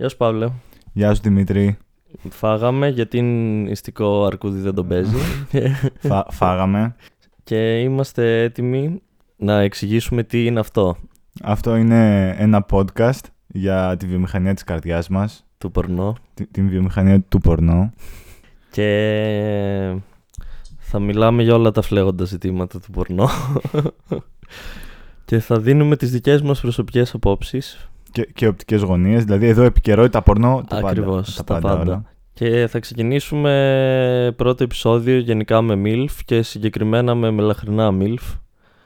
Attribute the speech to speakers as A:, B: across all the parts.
A: Γεια σου Παύλο.
B: Γεια σου Δημήτρη.
A: Φάγαμε γιατί είναι ιστικό αρκούδι δεν τον παίζει.
B: Φα- φάγαμε.
A: και είμαστε έτοιμοι να εξηγήσουμε τι είναι αυτό
B: Αυτό είναι ένα podcast για τη βιομηχανία της καρδιάς μας.
A: του πορνό.
B: τη- Την βιομηχανία του πορνό.
A: Και θα μιλάμε για όλα τα φλέγοντα ζητήματα του πορνό. και θα δίνουμε τις δικές μας προσωπικές απόψεις
B: Και, και οπτικές γωνίες. Δηλαδή εδώ επικαιρότητα πορνό. Τα
A: Ακριβώς,
B: πάντα,
A: τα πάντα.
B: όλα.
A: Και θα ξεκινήσουμε πρώτο επεισόδιο γενικά με MILF και συγκεκριμένα με μελαχρινά MILF.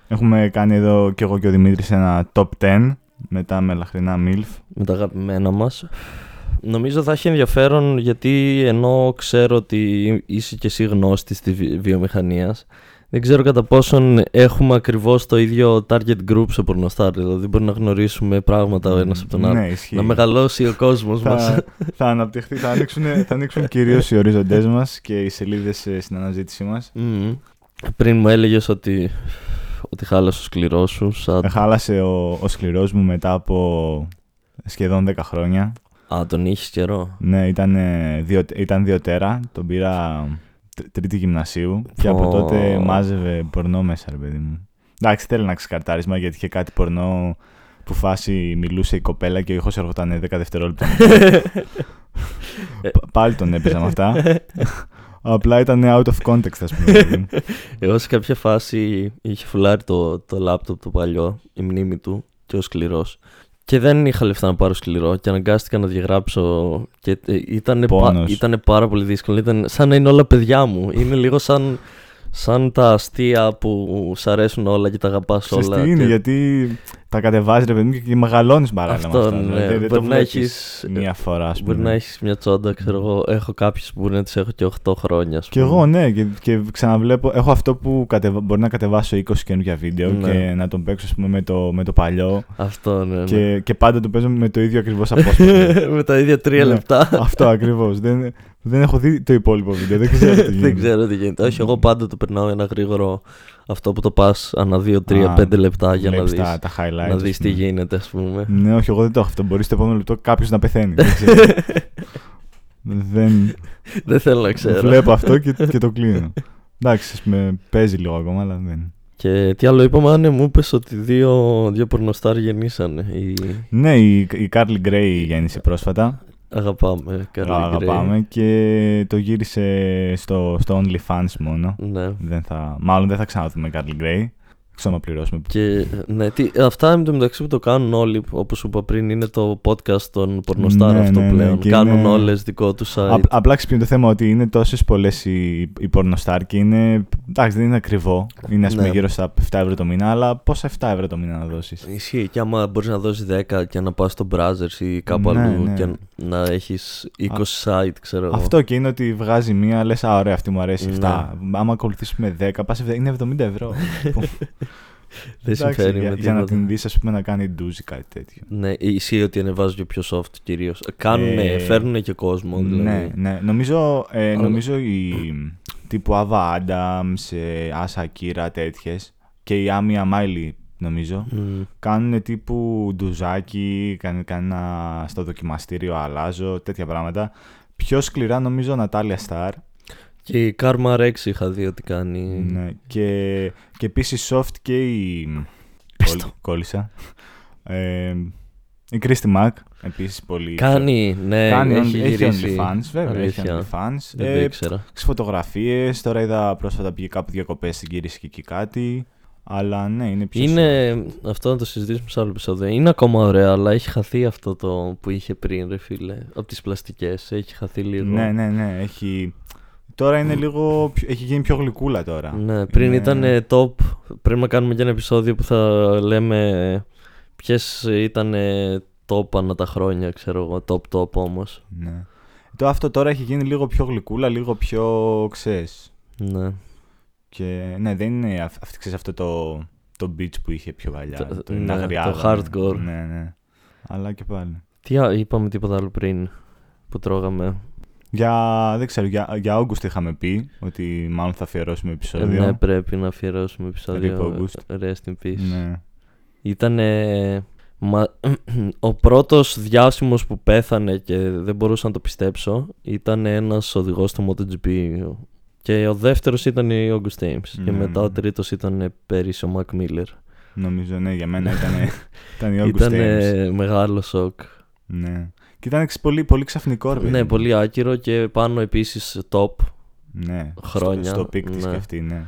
B: Έχουμε κάνει εδώ και εγώ και ο Δημήτρης ένα top 10 με τα μελαχρινά MILF.
A: με τα αγαπημένα μας. Νομίζω θα έχει ενδιαφέρον γιατί ενώ ξέρω ότι είσαι και εσύ γνώστης της βι- βιομηχανίας δεν ξέρω κατά πόσον έχουμε ακριβώς το ίδιο target group σε πορνοστάρ δηλαδή μπορεί να γνωρίσουμε πράγματα ο ένας από τον άλλο
B: Ναι, ισχύει.
A: να μεγαλώσει ο κόσμος μας
B: θα, θα αναπτυχθεί, θα ανοίξουν, θα ανοίξουν κυρίως οι ορίζοντές μας και οι σελίδες ε, στην αναζήτησή μας.
A: Μμμ. πριν μου έλεγες ότι ότι χάλασε ο σκληρός σου σαν...
B: Χάλασε ο, ο σκληρός μου μετά από σχεδόν 10 χρόνια.
A: Α, τον είχες καιρό;
B: Ναι, ήταν, ε, δύο, ήταν δύο τέρα. Τον πήρα τρ- τρίτη γυμνασίου και από
A: Πω.
B: τότε μάζευε πορνό μέσα, ρε παιδί μου. Εντάξει, θέλει να ξεκαρτάρισμα γιατί είχε κάτι πορνό που φάση μιλούσε η κοπέλα και ο ήχος έρχονταν 10 δευτερόλεπτα. Π- Πάλι τον έπαιζα με αυτά. Απλά ήταν out of context, ας πούμε. ρε παιδί μου.
A: Εγώ σε κάποια φάση είχε φουλάρει το, το λάπτοπ το παλιό, η μνήμη του και ο σκληρός. Και δεν είχα λεφτά να πάρω σκληρό και αναγκάστηκα να διαγράψω. Και ήταν,
B: Πόνος.
A: ήτανε πάρα πολύ δύσκολο. Ήταν σαν να είναι όλα παιδιά μου. Είναι λίγο σαν, σαν τα αστεία που σ' αρέσουν όλα και τα αγαπάς
B: Ξέρεις
A: όλα.
B: τι είναι,
A: και-
B: γιατί τα κατεβάζεις ρε παιδί μου και- και μεγαλώνεις παράλληλα με
A: Αυτό,
B: αυτά.
A: ναι.
B: Δηλαδή, δεν το
A: Μπορεί να
B: βλέπεις
A: έχεις-
B: μία φορά, ας πούμε.
A: Μπορεί να έχεις μια τσόντα, ξέρω εγώ. Έχω κάποιες που μπορεί να τις έχω και 8 χρόνια. ας
B: Και
A: πούμε.
B: εγώ, ναι, και, και ξαναβλέπω. Έχω αυτό που κατεβα... μπορεί να κατεβάσω 20 καινούργια βίντεο
A: Ναι.
B: και να τον παίξω, ας πούμε, με το, με το παλιό.
A: Αυτό, ναι. ναι.
B: Και, και πάντα το παίζω με το ίδιο ακριβώς απόσπασμα.
A: με τα ίδια τρία
B: Ναι.
A: λεπτά.
B: αυτό ακριβώς. Δεν, δεν έχω δει το υπόλοιπο βίντεο. Δεν ξέρω τι γίνεται.
A: Δεν ξέρω τι γίνεται. Όχι, εγώ πάντα το περνάω ένα γρήγορο αυτό που το πας ανά 2, 3,
B: Α,
A: 5 λεπτά για να
B: Βλέπεις
A: δεις.
B: τα, τα highlights.
A: Να
B: ας
A: δεις τι
B: πούμε.
A: γίνεται, ας πούμε.
B: Ναι, όχι, εγώ δεν το έχω αυτό. Μπορείς στο επόμενο λεπτό κάποιος να πεθαίνει. δεν ξέρω. δεν.
A: Δεν θέλω να ξέρω.
B: Βλέπω αυτό και, και το κλείνω. Εντάξει, ας πούμε, παίζει λίγο ακόμα, αλλά δεν.
A: Και τι άλλο είπαμε, αν μου είπες ότι δύο, δύο πορνοστάρ γεννήσανε. Η...
B: Ναι, η, η Carly Gray γέννησε πρόσφατα.
A: Αγαπάμε. Carly Gray.
B: Αγαπάμε και το γύρισε στο, στο OnlyFans μόνο.
A: Ναι.
B: Δεν θα, μάλλον δεν θα ξαναδούμε Carly Gray. Ξέρω να πληρώσουμε.
A: Και ναι, τι, αυτά εν τω μεταξύ που το κάνουν όλοι, όπως σου είπα πριν, είναι το podcast των πορνοστάρ
B: Ναι,
A: αυτό
B: ναι, ναι,
A: πλέον.
B: και
A: κάνουν
B: είναι-
A: όλες δικό τους site.
B: Α, απλά ξυπνεί το θέμα ότι είναι τόσες πολλές οι, οι πορνοστάρ και είναι. Εντάξει, δεν είναι ακριβό. Είναι ας πούμε
A: Ναι.
B: γύρω στα 7 ευρώ το μήνα, αλλά πόσα 7 ευρώ το μήνα να δώσεις;
A: Ισχύει και άμα μπορείς να δώσεις 10 και να πας στο browser ή κάπου
B: Ναι,
A: αλλού
B: ναι.
A: και να έχεις 20 site, ξέρω εγώ.
B: Αυτό και είναι ότι βγάζει μία, λες, Α, ωραία, αυτή μου αρέσει.
A: Ναι.
B: 7. Άμα ακολουθήσουμε 10, πας, είναι 70 ευρώ.
A: Δεν
B: Εντάξει,
A: συμφέρει
B: για,
A: με
B: για να
A: τίποτα.
B: την δεις, ας πούμε, να κάνει ντουζ ή κάτι τέτοιο.
A: Ναι, ισχύει ότι ανεβάζουν και πιο soft κυρίως. Κάνουν,
B: Ε,
A: φέρνουν και κόσμο δηλαδή.
B: Ναι, ναι. Νομίζω, ε,
A: Αλλά-
B: νομίζω η τύπου Ava Adams, ε, Άσα Κύρα, τέτοιες και η Amia Miley, νομίζω,
A: Μμ.
B: κάνουν τύπου ντουζάκι, κάνουν κανένα στο δοκιμαστήριο αλλάζω, τέτοια πράγματα. Πιο σκληρά νομίζω Natalia Starr.
A: Και η Karma Rex είχα δει ότι κάνει.
B: Ναι. Και, και επίσης soft και η.
A: Πες
B: Κόλλη-
A: το.
B: Κόλλησα. Ε, η Christy Mack, επίσης πολύ.
A: Κάνει, ναι,
B: Κάνει,
A: έχει,
B: έχει
A: γυρίσει.
B: OnlyFans, βέβαια. Έχει
A: Αλήθεια.
B: OnlyFans.
A: Δεν
B: Ε,
A: το ήξερα.
B: φωτογραφίες. Τώρα είδα πρόσφατα πήγε κάπου διακοπές στην γύρισε και εκεί κάτι. Αλλά ναι, είναι πιο.
A: Είναι, αυτό να το συζητήσουμε σε άλλο επεισόδιο. Είναι ακόμα ωραία, αλλά έχει χαθεί αυτό το που είχε πριν, ρε φίλε. Από τις πλαστικές, έχει χαθεί λίγο.
B: Ναι, ναι, ναι. Έχει... Τώρα είναι λίγο. πιο- Έχει γίνει πιο γλυκούλα τώρα.
A: Ναι, πριν
B: Είναι-
A: ήταν top. Πρέπει να κάνουμε και ένα επεισόδιο που θα λέμε ποιες ήταν top ανά τα χρόνια, ξέρω εγώ. Top top όμως.
B: Ναι. Το αυτό τώρα έχει γίνει λίγο πιο γλυκούλα, λίγο πιο ξέρεις.
A: Ναι.
B: Και ναι, δεν είναι αυ- αυτή, ξέρεις, αυτό το, το beach που είχε πιο παλιά.
A: Το-
B: Το,
A: ναι,
B: είναι
A: το
B: αγριάδα,
A: hardcore.
B: Ναι, ναι. Αλλά και πάλι.
A: Τι α- είπαμε τίποτα άλλο πριν που τρώγαμε.
B: Για, δεν ξέρω, για, για August είχαμε πει ότι μάλλον θα αφιερώσουμε
A: Ε,
B: επεισόδιο.
A: ναι, πρέπει να αφιερώσουμε επεισόδιο.
B: Rip August.
A: Rest in peace.
B: Ναι.
A: Ήταν. Μα, ο πρώτος διάσημος που πέθανε και δεν μπορούσα να το πιστέψω ήταν ένας οδηγός του MotoGP και ο δεύτερος ήταν η August Ames και
B: Ναι,
A: μετά ο
B: ναι.
A: τρίτος ήταν πέρυσι ο Mac Miller.
B: Νομίζω, ναι, για μένα ήταν, ήταν η August
A: Ήταν
B: Ames.
A: μεγάλο σοκ.
B: Ναι. Και ήταν εξ- πολύ, πολύ ξαφνικό, ρε παιδί
A: Ναι,
B: μου.
A: πολύ άκυρο και πάνω επίσης top.
B: Ναι,
A: χρόνια,
B: Στο, στο peak της
A: ναι.
B: και αυτή, ναι.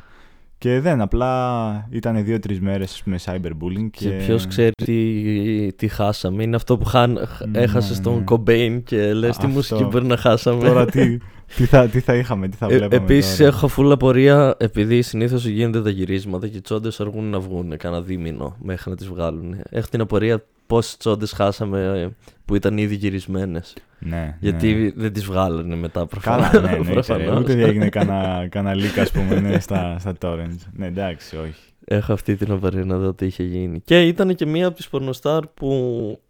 B: Και δεν, απλά ήταν δύο-τρεις μέρες με cyberbullying
A: Και,
B: και...
A: ποιος ξέρει τι, τι χάσαμε. Είναι αυτό που χάν,
B: Ναι,
A: έχασε στον
B: ναι.
A: Cobain και λες τι
B: Αυτό.
A: μουσική μπορεί να χάσαμε.
B: Τώρα τι, τι, θα, τι θα είχαμε, τι θα
A: Ε,
B: βλέπαμε
A: Επίσης,
B: τώρα.
A: έχω φούλα πορεία επειδή συνήθως γίνονται τα γυρίσματα και οι τσόντες αργούν να βγουν κανένα δίμηνο μέχρι να τις βγάλουν. Έχω την απορία πόσες τσόντες χάσαμε ε, που ήταν ήδη γυρισμένες.
B: Ναι,
A: Γιατί
B: ναι.
A: δεν τις βγάλανε μετά προφανώς.
B: Καλά, ναι, εννοείται. Ούτε έγινε κανένα, κανένα leak, ας πούμε, ναι, στα, στα torrents. Ναι, εντάξει, όχι.
A: Έχω αυτή την απορία να δω τι είχε γίνει. Και ήταν και μία από τις πορνοστάρ που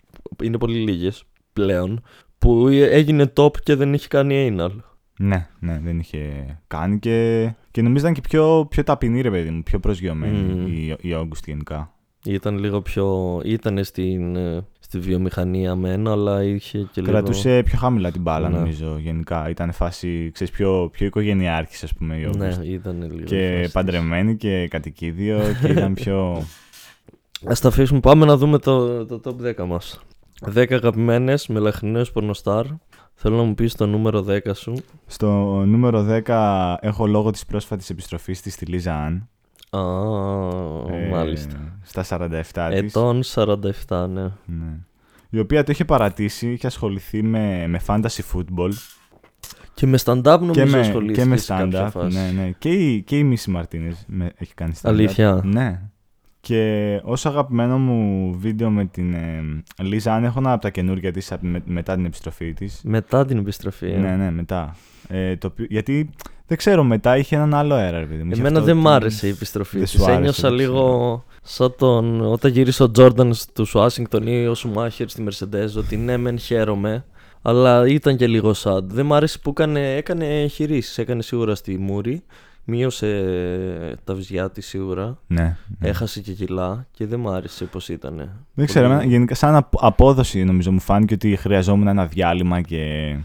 A: είναι πολύ λίγες πλέον. Που έγινε top και δεν είχε κάνει anal.
B: Ναι, ναι, δεν είχε κάνει και, και νομίζω ήταν και πιο, πιο ταπεινή, ρε παιδί μου, πιο προσγειωμένη
A: Μμμ.
B: η, η August γενικά.
A: Ήταν λίγο πιο. ήταν στην, ε, στη βιομηχανία μεν, αλλά είχε και λίγο.
B: Κρατούσε πιο χαμηλά την μπάλα,
A: Ναι.
B: νομίζω, γενικά. Ήταν φάση, ξέρεις, πιο, πιο οικογενειάρχης, ας πούμε, η August.
A: Ναι, ήταν λίγο.
B: και
A: φάση της.
B: παντρεμένη και κατοικίδιο και ήταν πιο...
A: Ας τα αφήσουμε. Πάμε να δούμε το, το top 10 μας. 10 αγαπημένες με λαχνινές πορνοστάρ. Θέλω να μου πεις το νούμερο 10 σου.
B: Στο νούμερο 10 έχω λόγω της πρόσφατης επιστροφής της στη Λίζα Αν.
A: Α,
B: ε,
A: μάλιστα.
B: Στα 47 της.
A: Ετών 47, ναι.
B: Ναι. Η οποία το είχε παρατήσει, είχε ασχοληθεί με, με fantasy football
A: Και με stand-up νομίζω
B: και με,
A: ασχολήθηκε
B: και με
A: σε κάποια
B: stand-up.
A: φάση.
B: Ναι, ναι. Και η, και η Μίση Μαρτίνες με- έχει κάνει stand-up.
A: Αλήθεια.
B: Ναι. Και όσο αγαπημένο μου βίντεο με την ε, Λίζα Αν έχω ένα από τα καινούργια της από- με- μετά την επιστροφή της.
A: Μετά την επιστροφή. ε.
B: Ναι, ναι, μετά. Ε, το οποίο- γιατί δεν ξέρω, μετά είχε έναν άλλο αέρα, ρε παιδί μου. Είχε
A: Εμένα
B: αυτό
A: δεν
B: το-
A: μ' άρεσε η επιστροφή
B: Δεν
A: της.
B: σου άρεσε,
A: Ένιωσα
B: δεν ξέρω.
A: λίγο σαν τον... Όταν γύρισε ο Τζόρνταν του Ουάσιγκτον ή ο Σουμάχερ στη Mercedes ότι ναι μεν χαίρομαι αλλά ήταν και λίγο sad. Δεν μ' άρεσε που έκανε, έκανε χειρίσεις. Έκανε σίγουρα στη Μούρη. Μείωσε τα βυζιά της σίγουρα.
B: Ναι. ναι.
A: Έχασε και κιλά και δεν μ' άρεσε πως ήταν.
B: Δεν ξέρω, εμένα, γενικά σαν απ- απόδοση νομίζω μου φάνηκε ότι χρειαζόμουν ένα διάλειμμα και,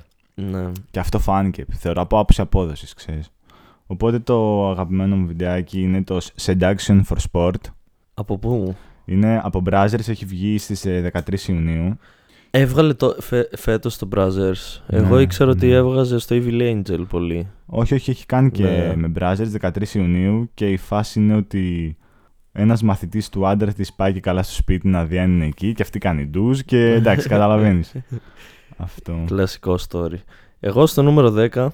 A: Ναι.
B: και αυτό φάνηκε. Θεωρώ από άποψη απόδοσης, ξέρεις. Οπότε το αγαπημένο μου βιντεάκι είναι το Seduction for Sport.
A: Από πού;
B: Είναι από Brazzers, έχει βγει στις ε, 13 Ιουνίου.
A: Έβγαλε το, φε, φέτος το Brothers. Εγώ
B: Ναι,
A: ήξερα ότι
B: ναι.
A: έβγαζε στο Evil Angel πολύ.
B: Όχι, όχι, έχει κάνει και
A: Ναι.
B: με Brazzers 13 Ιουνίου και η φάση είναι ότι ένας μαθητής του άντρα της πάει και καλά στο σπίτι να δει αν είναι εκεί και αυτή κάνει ντουζ και εντάξει, καταλαβαίνεις. Αυτό.
A: Κλασικό story. Εγώ στο νούμερο 10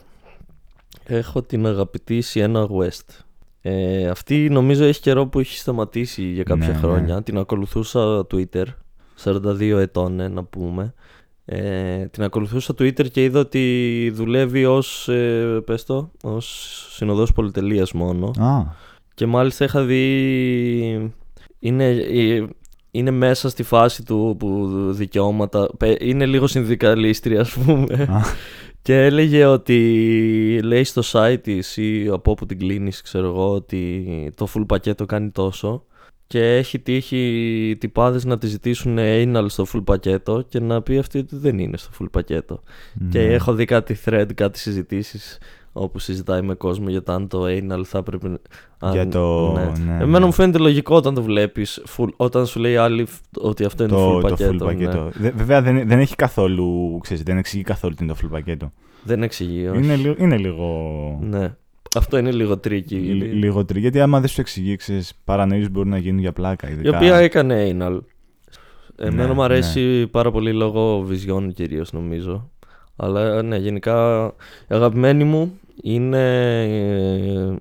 A: έχω την αγαπητή Sienna West. Ε, αυτή νομίζω έχει καιρό που έχει σταματήσει για κάποια
B: Ναι, ναι.
A: χρόνια. Την ακολουθούσα Twitter. 42 ετών ε, να πούμε. Ε, την ακολουθούσα Twitter και είδα ότι δουλεύει ως, ε, πες το, ως συνοδός πολυτελείας μόνο.
B: Α,
A: Και μάλιστα είχα δει. Είναι, ε, είναι μέσα στη φάση του που δικαιώματα. πε- Είναι λίγο συνδικαλίστρια, ας πούμε.
B: Α.
A: Και έλεγε ότι λέει στο site της ή από όπου την κλείνεις, ξέρω εγώ, ότι το full πακέτο κάνει τόσο. Και έχει τύχει τυπάδες να τη ζητήσουν anal στο full πακέτο και να πει αυτή ότι δεν είναι στο full πακέτο. Και
B: ναι.
A: έχω δει κάτι thread, κάτι συζητήσεις όπου συζητάει με κόσμο για το αν το anal θα έπρεπε αν-
B: Για το- ναι,
A: Εμένα
B: ναι.
A: μου φαίνεται λογικό όταν το βλέπεις full, όταν σου λέει άλλη φ- ότι αυτό είναι
B: το,
A: full
B: το
A: πακέτο.
B: full
A: ναι.
B: πακέτο. Δε- βέβαια δεν, δεν έχει καθόλου, ξέρεις, δεν εξηγεί καθόλου τι είναι το full πακέτο.
A: Δεν εξηγεί. όχι.
B: Είναι, λίγο- είναι λίγο,
A: Ναι. Αυτό είναι λίγο tricky.
B: λι- λίγο tricky. Γιατί άμα δεν σου εξηγεί, ξέρεις, παρανοήσεις μπορούν να γίνουν για πλάκα.
A: Η
B: Ειδικά...
A: οποία έκανε anal. Εμένα
B: Ναι,
A: μου αρέσει πάρα πολύ λόγω βυζιών κυρίως νομίζω. Αλλά ναι, γενικά η αγαπημένη μου είναι ε,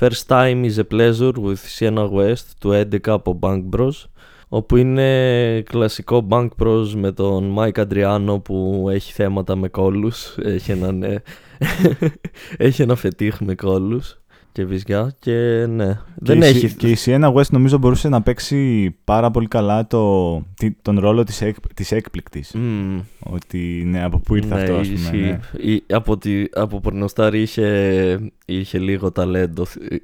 A: First Time is a Pleasure with Sienna West του 11 από Bank Bros όπου είναι κλασικό Bank Bros με τον Mike Adriano που έχει θέματα με κόλλους. Έχει, έναν, ε, έχει ένα φετίχ με κόλλους και βυζιά και ναι
B: Και
A: δεν
B: η, Σι-
A: έχει
B: Και η Sienna West νομίζω μπορούσε να παίξει πάρα πολύ καλά το, τι- τον ρόλο της, εκ, της έκπληκτης.
A: Μμμ.
B: Ότι ναι, από πού ήρθε αυτό, ας πούμε.
A: ισχύει.
B: Ναι.
A: Ή- από, τη, από πορνοστάρ είχε, είχε λίγο ταλέντο θ- ε,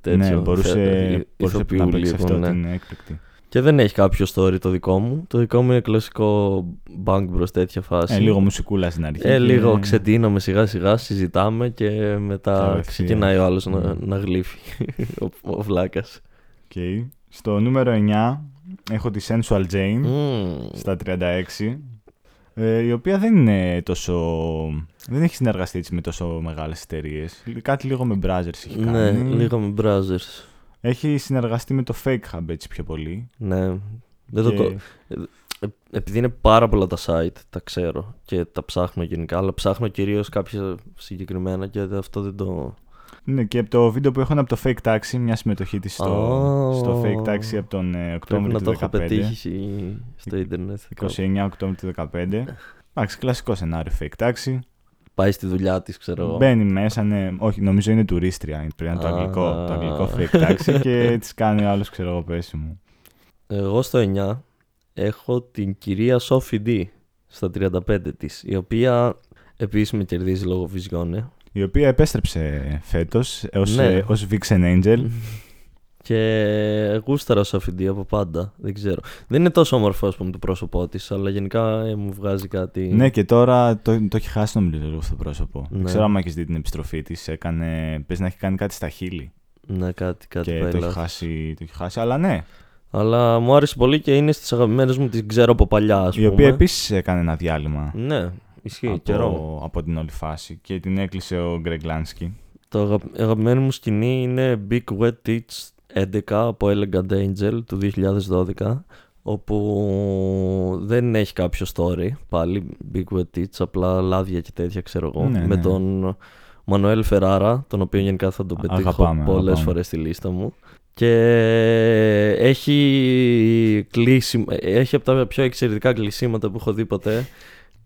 A: τέτοιο.
B: ναι, μπορούσε,
A: θε-
B: μπορούσε
A: ηθοποιού
B: να παίξει
A: λίγο,
B: αυτό
A: ναι.
B: την έκπληκτη.
A: Και δεν έχει κάποιο story το δικό μου. Το δικό μου είναι κλασικό bank bros τέτοια φάση.
B: Ε, λίγο μουσικούλα στην αρχή.
A: Ε,
B: και-
A: λίγο ξεντίνομαι σιγά σιγά, συζητάμε και μετά
B: Κατευθείαν.
A: ξεκινάει ο άλλος να,
B: Mm.
A: να γλύφει. ο, ο βλάκας.
B: Οκ. Στο νούμερο 9 έχω τη Sensual Jane
A: Μμμ.
B: στα 36. ε, η οποία δεν είναι τόσο. Δεν έχει συνεργαστεί έτσι με τόσο μεγάλες εταιρείες. Κάτι λίγο με Brazzers έχει κάνει.
A: Ναι, λίγο με Brazzers.
B: Έχει συνεργαστεί με το Fake Hub έτσι πιο πολύ.
A: Ναι. Δεν το
B: Και-
A: κο- Ε, επειδή είναι πάρα πολλά τα site, τα ξέρω και τα ψάχνω γενικά, αλλά ψάχνω κυρίως κάποια συγκεκριμένα και αυτό δεν το...
B: Ναι, και από το βίντεο που έχω είναι από το Fake Taxi, μια συμμετοχή της στο,
A: Α.
B: στο Fake Taxi από τον ε,
A: Πρέπει
B: Οκτώβριο
A: να
B: του
A: το έχω
B: 2015.
A: πετύχει στο ίντερνετ.
B: 29 Οκτώβριο του 2015. Εντάξει, κλασικό σενάριο Fake Taxi.
A: Πάει στη δουλειά της, ξέρω εγώ.
B: Μπαίνει μέσα, ναι, όχι, νομίζω είναι τουρίστρια. Πρέπει να είναι το
A: Α.
B: αγγλικό, το αγγλικό Fake Taxi και τη κάνει ο άλλος, ξέρω εγώ, πέσιμο.
A: Εγώ στο 9 έχω την κυρία Σόφι D στα 35 της, η οποία επίσης με κερδίζει λόγω βυζιώνε.
B: Η οποία επέστρεψε φέτος ως
A: Ναι.
B: ως Vixen Angel.
A: Και γούσταρα Σόφι D από πάντα, δεν ξέρω. Δεν είναι τόσο όμορφο ας πούμε το πρόσωπό της, αλλά γενικά ε, μου βγάζει κάτι...
B: ναι, και τώρα το, το έχει χάσει νομίζω λίγο αυτό το πρόσωπο.
A: Ναι.
B: Δεν ξέρω αν έχεις δει την επιστροφή της. Έκανε. Πες να έχει κάνει κάτι στα χείλη.
A: Ναι, κάτι, κάτι
B: και
A: πάει
B: το έχει,
A: λάθος.
B: χάσει, το έχει χάσει. Αλλά ναι,
A: Αλλά μου άρεσε πολύ και είναι στις αγαπημένες μου, τις ξέρω από παλιά ας
B: η
A: πούμε.
B: οποία επίσης έκανε ένα διάλειμμα.
A: Ναι, ισχύει, καιρό.
B: από, από την όλη φάση και την έκλεισε ο Γκρεγ Λάνσκι.
A: Το αγα- αγαπημένο μου σκηνή είναι Big Wet Tits 11 από Elegant Angel του 2012 όπου δεν έχει κάποιο story πάλι Big Wet Tits απλά λάδια και τέτοια ξέρω εγώ
B: Ναι,
A: με
B: ναι.
A: τον Μανουέλ Φεράρα τον οποίο γενικά θα τον
B: Α-
A: πετύχω
B: αγαπάμε,
A: πολλές
B: αγαπάμε.
A: φορές στη λίστα μου και έχει κλείσει, έχει από τα πιο εξαιρετικά κλεισίματα που έχω δει ποτέ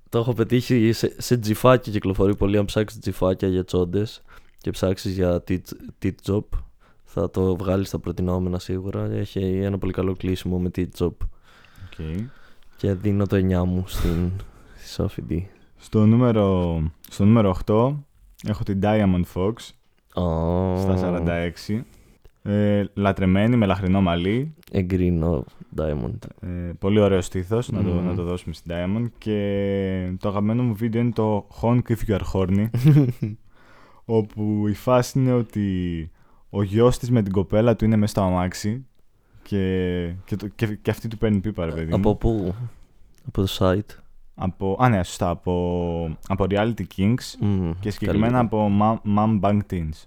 A: το έχω πετύχει σε, σε τζιφάκια κυκλοφορεί πολύ αν ψάξεις τζιφάκια για τσόντες και ψάξεις για tit, tit job θα το βγάλεις στα προτινόμενα σίγουρα έχει ένα πολύ καλό κλείσιμο με tit job
B: Okay.
A: και δίνω το 9 μου στην στη Sophie D
B: Στο, νούμερο, στο νούμερο 8 έχω την Diamond Fox
A: oh,
B: στα 46. Ε, λατρεμένη με λαχρινό μαλλί.
A: εγκρίνω Diamond
B: Ε, πολύ ωραίο στήθος, να, το,
A: Μμμ.
B: να το δώσουμε στην Diamond. Και το αγαπημένο μου βίντεο είναι το Honk If You Are Horny. όπου η φάση είναι ότι ο γιος της με την κοπέλα του είναι μέσα στο αμάξι και, και, το, και, και αυτή του παίρνει πίπα, ρε παιδί μου.
A: από πού; Από το site
B: Από, α, ναι, σωστά. Από, από Reality Kings
A: Μμ,
B: και συγκεκριμένα
A: καλύτερα.
B: από Mom, Mom Bang Teens.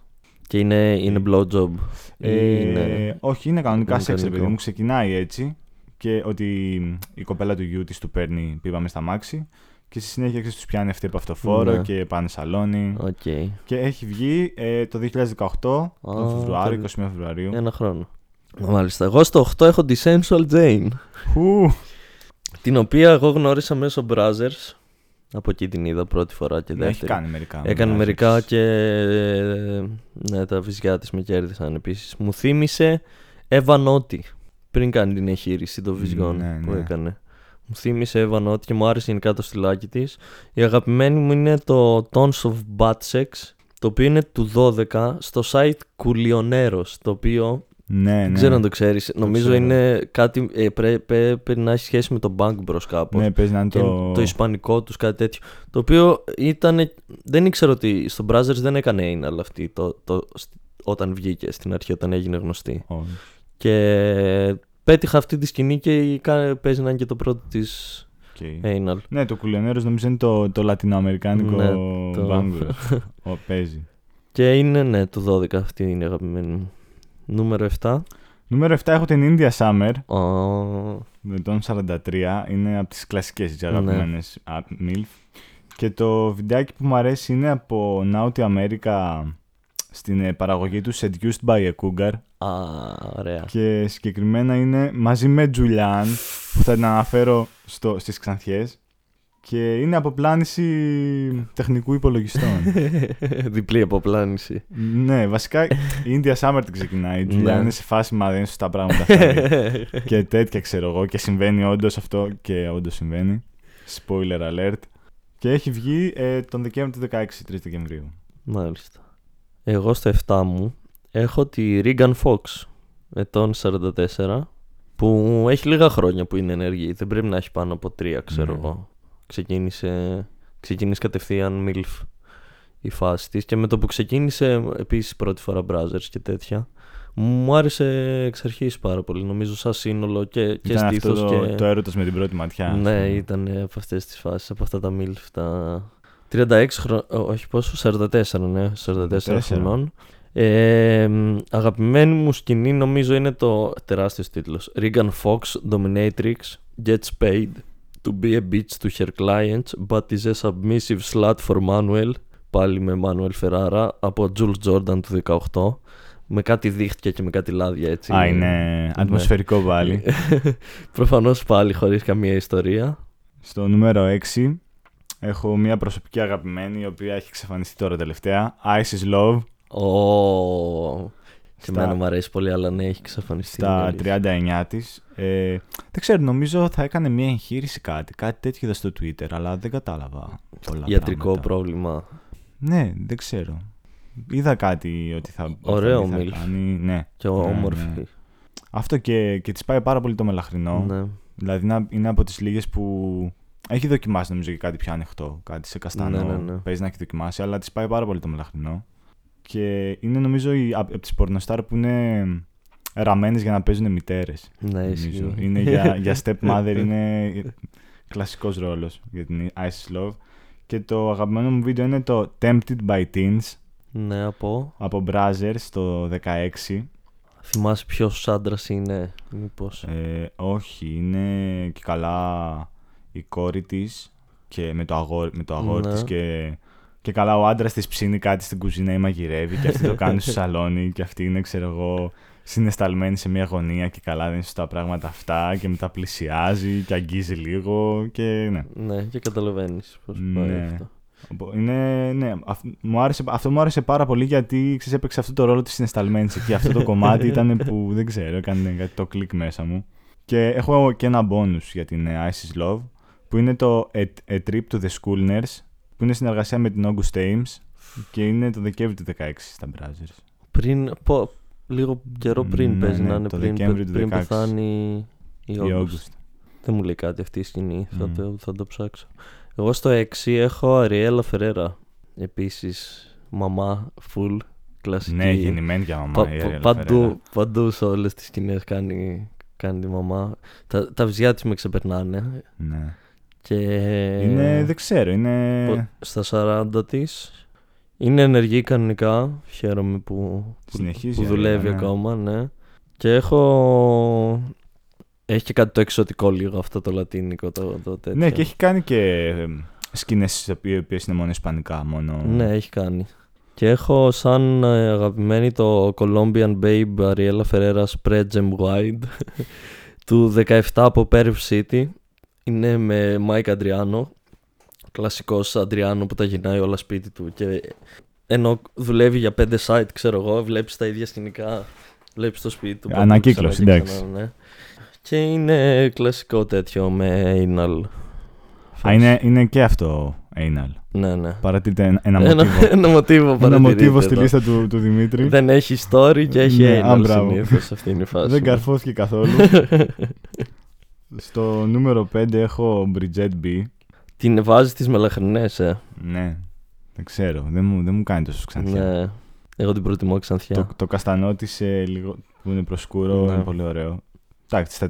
A: και είναι, είναι blowjob
B: Ε,
A: είναι...
B: Όχι, είναι κανονικά
A: είναι
B: σεξ, ρε
A: κανονικό.
B: παιδί μου. Ξεκινάει έτσι και ότι η κοπέλα του γιού της του παίρνει πίπα μες στ' αμάξι και στη συνέχεια ξέρεις, τους πιάνει αυτή επ' αυτοφόρω
A: Ναι.
B: και πάνε σαλόνι.
A: Οκ.
B: Και έχει βγει ε, το 2018, τον
A: Α,
B: Φεβρουάριο,
A: το-
B: 21 Φεβρουαρίου.
A: Ένα χρόνο. Μάλιστα. Εγώ στο 8 έχω τη Sensual Jane.
B: Χου!
A: Την οποία εγώ γνώρισα μέσω Brazzers. Από εκεί την είδα πρώτη φορά και
B: Ναι, έχει
A: δεύτερη.
B: κάνει μερικά.
A: Έκανε
B: ναι,
A: μερικά
B: έχεις-
A: και ε, ναι, τα βυζιά της με κέρδισαν επίσης. Μου θύμισε Εύα Νότι πριν κάνει την εγχείρηση των βυζιών
B: Ναι,
A: που
B: ναι.
A: έκανε. Μου θύμισε Εύα Νότι και μου άρεσε γενικά το στυλάκι της. Η αγαπημένη μου είναι το Tons of Bad Sex το οποίο είναι του 12 στο site Κουλιονέρος το οποίο
B: Ναι, ναι.
A: δεν ξέρω αν το ξέρεις. Νομίζω
B: ξέρω.
A: είναι κάτι. Ε, πρέ- πρέ- πρέπει να έχει σχέση με το Bank Bros κάπως.
B: Ναι, παίζει να είναι
A: Και
B: το...
A: το... ισπανικό τους κάτι τέτοιο. Το οποίο ήταν. Δεν ήξερα ότι στο Brazzers δεν έκανε anal αυτή το, το, σ- όταν βγήκε στην αρχή, όταν έγινε γνωστή.
B: Όχι.
A: Και πέτυχα αυτή τη σκηνή και η κα- παίζει να είναι και το πρώτο της
B: Οκ.
A: anal.
B: Ναι, το Culioneros νομίζω είναι το, το λατινοαμερικάνικο
A: Ναι, το-
B: Bang Bros. Ο, παίζει.
A: Και είναι ναι, το 12 αυτή είναι η αγαπημένη μου. Νούμερο 7.
B: Νούμερο 7 έχω την India Summer
A: Ω,
B: με τον 43. Είναι από τις κλασικές τις
A: Ναι.
B: αγαπημένες α, MILF. Και το βιντεάκι που μου αρέσει είναι από Naughty America στην ε, παραγωγή του Seduced by a Cougar.
A: Α, ωραία.
B: Και συγκεκριμένα είναι μαζί με Julian που θα την αναφέρω στο, στις Ξανθιές. Και είναι από πλάνηση τεχνικού υπολογιστών.
A: Διπλή αποπλάνηση.
B: ναι, βασικά η India Summer την ξεκινάει. Η Julian
A: Ναι.
B: είναι σε φάση μα δεν είναι σωστά πράγματα αυτά. και τέτοια ξέρω εγώ. Και συμβαίνει όντως αυτό και όντως συμβαίνει. Spoiler alert. Και έχει βγει ε, τον Δεκέμβριο του 16, 3 Δεκεμβρίου.
A: Μάλιστα. Εγώ στο 7 μου έχω τη Regan Fox ετών 44 Που έχει λίγα χρόνια που είναι ενεργή. Δεν πρέπει να έχει πάνω από τρία, ξέρω
B: Ναι.
A: εγώ. Ξεκίνησε, ξεκίνησε κατευθείαν MILF η φάση της και με το που ξεκίνησε επίσης πρώτη φορά Brothers και τέτοια μου άρεσε εξ αρχής πάρα πολύ νομίζω σαν σύνολο και, και
B: Ήταν αυτό
A: στήθος
B: το,
A: και...
B: το έρωτας με την πρώτη ματιά. ας
A: ναι
B: πούμε.
A: ήταν από αυτές τις φάσεις από αυτά τα MILF τα 36 χρόνια όχι πόσο 44 ναι 44
B: 44.
A: χρονών ε, μ, αγαπημένη μου σκηνή νομίζω είναι το τεράστιος τίτλος. Regan Fox Dominatrix gets paid to be a bitch to her clients but is a submissive slut for Manuel πάλι με Manuel Ferrara από Jules Jordan του 18 με κάτι δίχτυα και με κάτι λάδια έτσι.
B: Α, είναι ατμοσφαιρικό πάλι.
A: προφανώς πάλι χωρίς καμία ιστορία.
B: Στο νούμερο 6 έχω μια προσωπική αγαπημένη η οποία έχει εξαφανιστεί τώρα τελευταία. Ice is Love
A: Ω, και
B: Στα-
A: εμένα μου αρέσει πολύ αλλά ναι έχει εξαφανιστεί
B: στα
A: είναι αλήθεια.
B: 39 της. Ε, δεν ξέρω, νομίζω θα έκανε μια εγχείρηση κάτι. Κάτι τέτοιο είδα στο Twitter, αλλά δεν κατάλαβα πολλά
A: Ιατρικό
B: πράγματα.
A: πρόβλημα
B: Ναι, δεν ξέρω. Είδα κάτι ότι θα,
A: Ωραίο
B: ότι θα
A: milf.
B: κάνει. Ναι.
A: και
B: Ναι,
A: όμορφη
B: ναι. Αυτό και, και της πάει πάρα πολύ το μελαχρινό.
A: ναι.
B: Δηλαδή είναι, είναι από τις λίγες που έχει δοκιμάσει νομίζω και κάτι πιο ανοιχτό. Κάτι σε καστανό.
A: Ναι, ναι, ναι.
B: Παίζει να έχει δοκιμάσει, αλλά της πάει πάρα πολύ το μελαχρινό. Και είναι νομίζω η, από τις πορνοστάρ που είναι ραμμένες για να παίζουν μητέρες.
A: Ναι,
B: νομίζω.
A: ισχύει.
B: Είναι για, για stepmother, είναι κλασικός ρόλος για την Ice Love. Και το αγαπημένο μου βίντεο είναι το Tempted by Teens
A: Ναι, από;
B: από Brazzers το 16.
A: Θυμάσαι ποιος άντρας είναι, μήπως;
B: Ε, όχι, είναι και καλά η κόρη της και με το αγόρι, με το αγόρι
A: Ναι.
B: της και, και καλά ο άντρας της ψήνει κάτι στην κουζίνα ή μαγειρεύει και αυτή το κάνει στο σαλόνι και αυτή είναι ξέρω εγώ συνεσταλμένη σε μια γωνία και καλά δεν είναι σωστά πράγματα αυτά και μετά πλησιάζει και αγγίζει λίγο και ναι.
A: Ναι, και καταλαβαίνεις πώς πάει
B: Ναι.
A: αυτό.
B: Οπό- Είναι, ναι, αυ- μου άρεσε, αυτό μου άρεσε πάρα πολύ γιατί ξέρεις, έπαιξε αυτό το ρόλο της συναισθαλμένης εκεί. Αυτό το κομμάτι ήταν που δεν ξέρω, έκανε κάτι το κλικ μέσα μου. Και έχω και ένα bonus για την ε, Isis Love που είναι το A, A Trip to the Schoolners που είναι συνεργασία με την August Ames και είναι το Δεκέμβρη του 16 στα Brazzers.
A: Πριν. Πω, λίγο καιρό πριν
B: Ναι,
A: παίζει
B: ναι,
A: να είναι
B: το
A: πριν,
B: Δεκέμβρη του
A: πριν
B: 16.
A: πεθάνει η
B: Η
A: August.
B: August.
A: Δεν μου λέει κάτι αυτή η σκηνή. Θα,
B: Μμμ.
A: το, θα το ψάξω. Εγώ στο 6 έχω Αριέλα Φερέρα. Επίσης, μαμά, full, κλασική.
B: Ναι, γεννημένη για μαμά.
A: Πα-
B: η
A: πα-
B: Ariel Ferreira.
A: παντού, παντού σε όλες τις σκηνές κάνει, κάνει τη μαμά. Τα, τα βυζιά της με ξεπερνάνε.
B: Ναι.
A: Και
B: Είναι, δεν ξέρω, είναι...
A: πο- στα 40 της είναι ενεργή κανονικά. Χαίρομαι που, που,
B: Συνεχίζει
A: που
B: η
A: δουλεύει
B: Ariel, ναι.
A: ακόμα, ναι. Και έχω. Έχει και κάτι το εξωτικό λίγο αυτό το λατίνικο το, το τέτοιο.
B: Ναι, και έχει κάνει και σκηνές οι οποίε είναι μόνο ισπανικά. Μόνο...
A: Ναι, έχει κάνει. Και έχω σαν ε, αγαπημένη το Colombian Babe Ariela Ferreira Spread Gem Wide του 17 από Perv City. Είναι με Mike Adriano. Κλασικός Adriano που τα γυρνάει όλα σπίτι του και ενώ δουλεύει για πέντε site, ξέρω εγώ, βλέπεις τα ίδια σκηνικά, βλέπεις το σπίτι του. παντού
B: Ανακύκλωση,
A: ξανά και
B: εντάξει.
A: ξανά, ναι. Και είναι κλασικό τέτοιο με anal.
B: Α, είναι, είναι και αυτό anal.
A: Ναι, ναι.
B: Παρατηρείτε ένα, ένα
A: Ένα,
B: μοτίβο.
A: ένα μοτίβο
B: ένα
A: παρατηρείται
B: μοτίβο στη
A: εδώ.
B: λίστα του, του Δημήτρη.
A: Δεν έχει story και έχει
B: Ναι, α,
A: anal
B: μπράβο.
A: συνήθως αυτή είναι η φάση.
B: Δεν καρφώθηκε καθόλου. Στο νούμερο 5 έχω Bridget B.
A: Την βάζεις τις μελαχρινές, ε;
B: Ναι, δεν ξέρω. Δεν μου, δεν μου κάνει τόσο ξανθιά.
A: Ναι. Εγώ την προτιμώ ξανθιά.
B: Το, το καστανό της λίγο που είναι προσκούρο
A: Ναι.
B: είναι πολύ ωραίο. Εντάξει, στα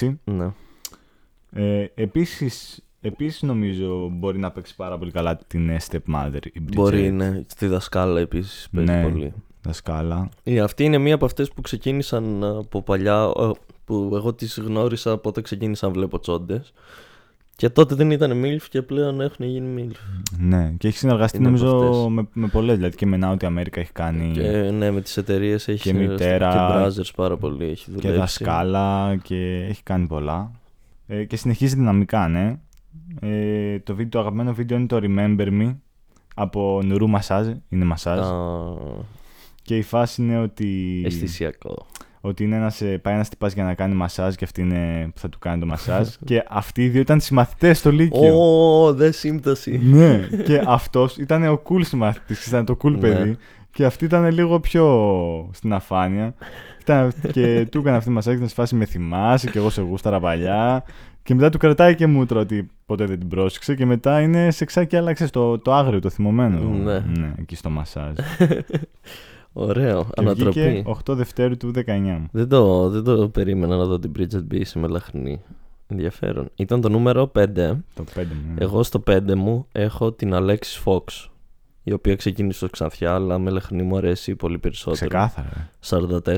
B: 36.
A: Ναι.
B: Ε, επίσης, επίσης νομίζω μπορεί να παίξει πάρα πολύ καλά την ε, stepmother η Bridget.
A: Μπορεί, ναι. Στη δασκάλα επίσης παίζει
B: Ναι.
A: πολύ.
B: Τα σκάλα.
A: Η, αυτή είναι μία από αυτές που ξεκίνησαν ε, από παλιά, ε, που εγώ τις γνώρισα από όταν ξεκίνησα να βλέπω τσόντες. Και τότε δεν ήταν MILF και πλέον έχουν γίνει MILF.
B: Ναι, και έχεις συνεργαστεί
A: Είναι από
B: νομίζω
A: αυτές.
B: με, με πολλές. Δηλαδή και με Naughty America έχει κάνει
A: Και
B: και,
A: ναι, με τις εταιρείες έχει
B: Και
A: συνεργαστεί.
B: μητέρα.
A: Και Brothers πάρα πολύ έχει δουλέψει.
B: δασκάλα και έχει κάνει πολλά. Ε, και συνεχίζει δυναμικά, ναι. Ε, το, βίντεο, το αγαπημένο βίντεο είναι το Remember Me από Νουρού Massage. Είναι μασάζ.
A: Α,
B: Και η φάση είναι ότι.
A: αισθησιακό.
B: Ότι είναι ένας, ε, πάει ένα τυπάς για να κάνει μασάζ και αυτή είναι που θα του κάνει το μασάζ. και αυτοί οι δύο ήταν συμμαθητές στο Λύκειο.
A: Ω, δε σύμπτωση.
B: ναι, και αυτός ήταν ο cool συμμαθητής, ήταν το cool
A: Ναι.
B: παιδί. Και αυτή ήταν λίγο πιο στην αφάνεια. Ήταν, και του έκανε αυτή τη μασάκη, ήταν σε φάση με θυμάσαι και εγώ σε γούσταρα παλιά. Και μετά του κρατάει και μούτρα ότι ποτέ δεν την πρόσεξε και μετά είναι σε ξάκι άλλαξε το, το άγριο, το θυμωμένο.
A: Ναι.
B: ναι εκεί στο μασάζ.
A: Ωραίο,
B: και
A: ανατροπή.
B: βγήκε 8 Δευτέρου του 19.
A: Δεν το, δεν το περίμενα να δω την Bridget B σε μελαχνή. Ενδιαφέρον. Ήταν το νούμερο 5.
B: Το 5 μου. ναι.
A: Εγώ στο 5 μου έχω την Alexis Fox. Η οποία ξεκίνησε στο Ξανθιά, αλλά μελαχνή μου αρέσει πολύ περισσότερο.
B: Ξεκάθαρα.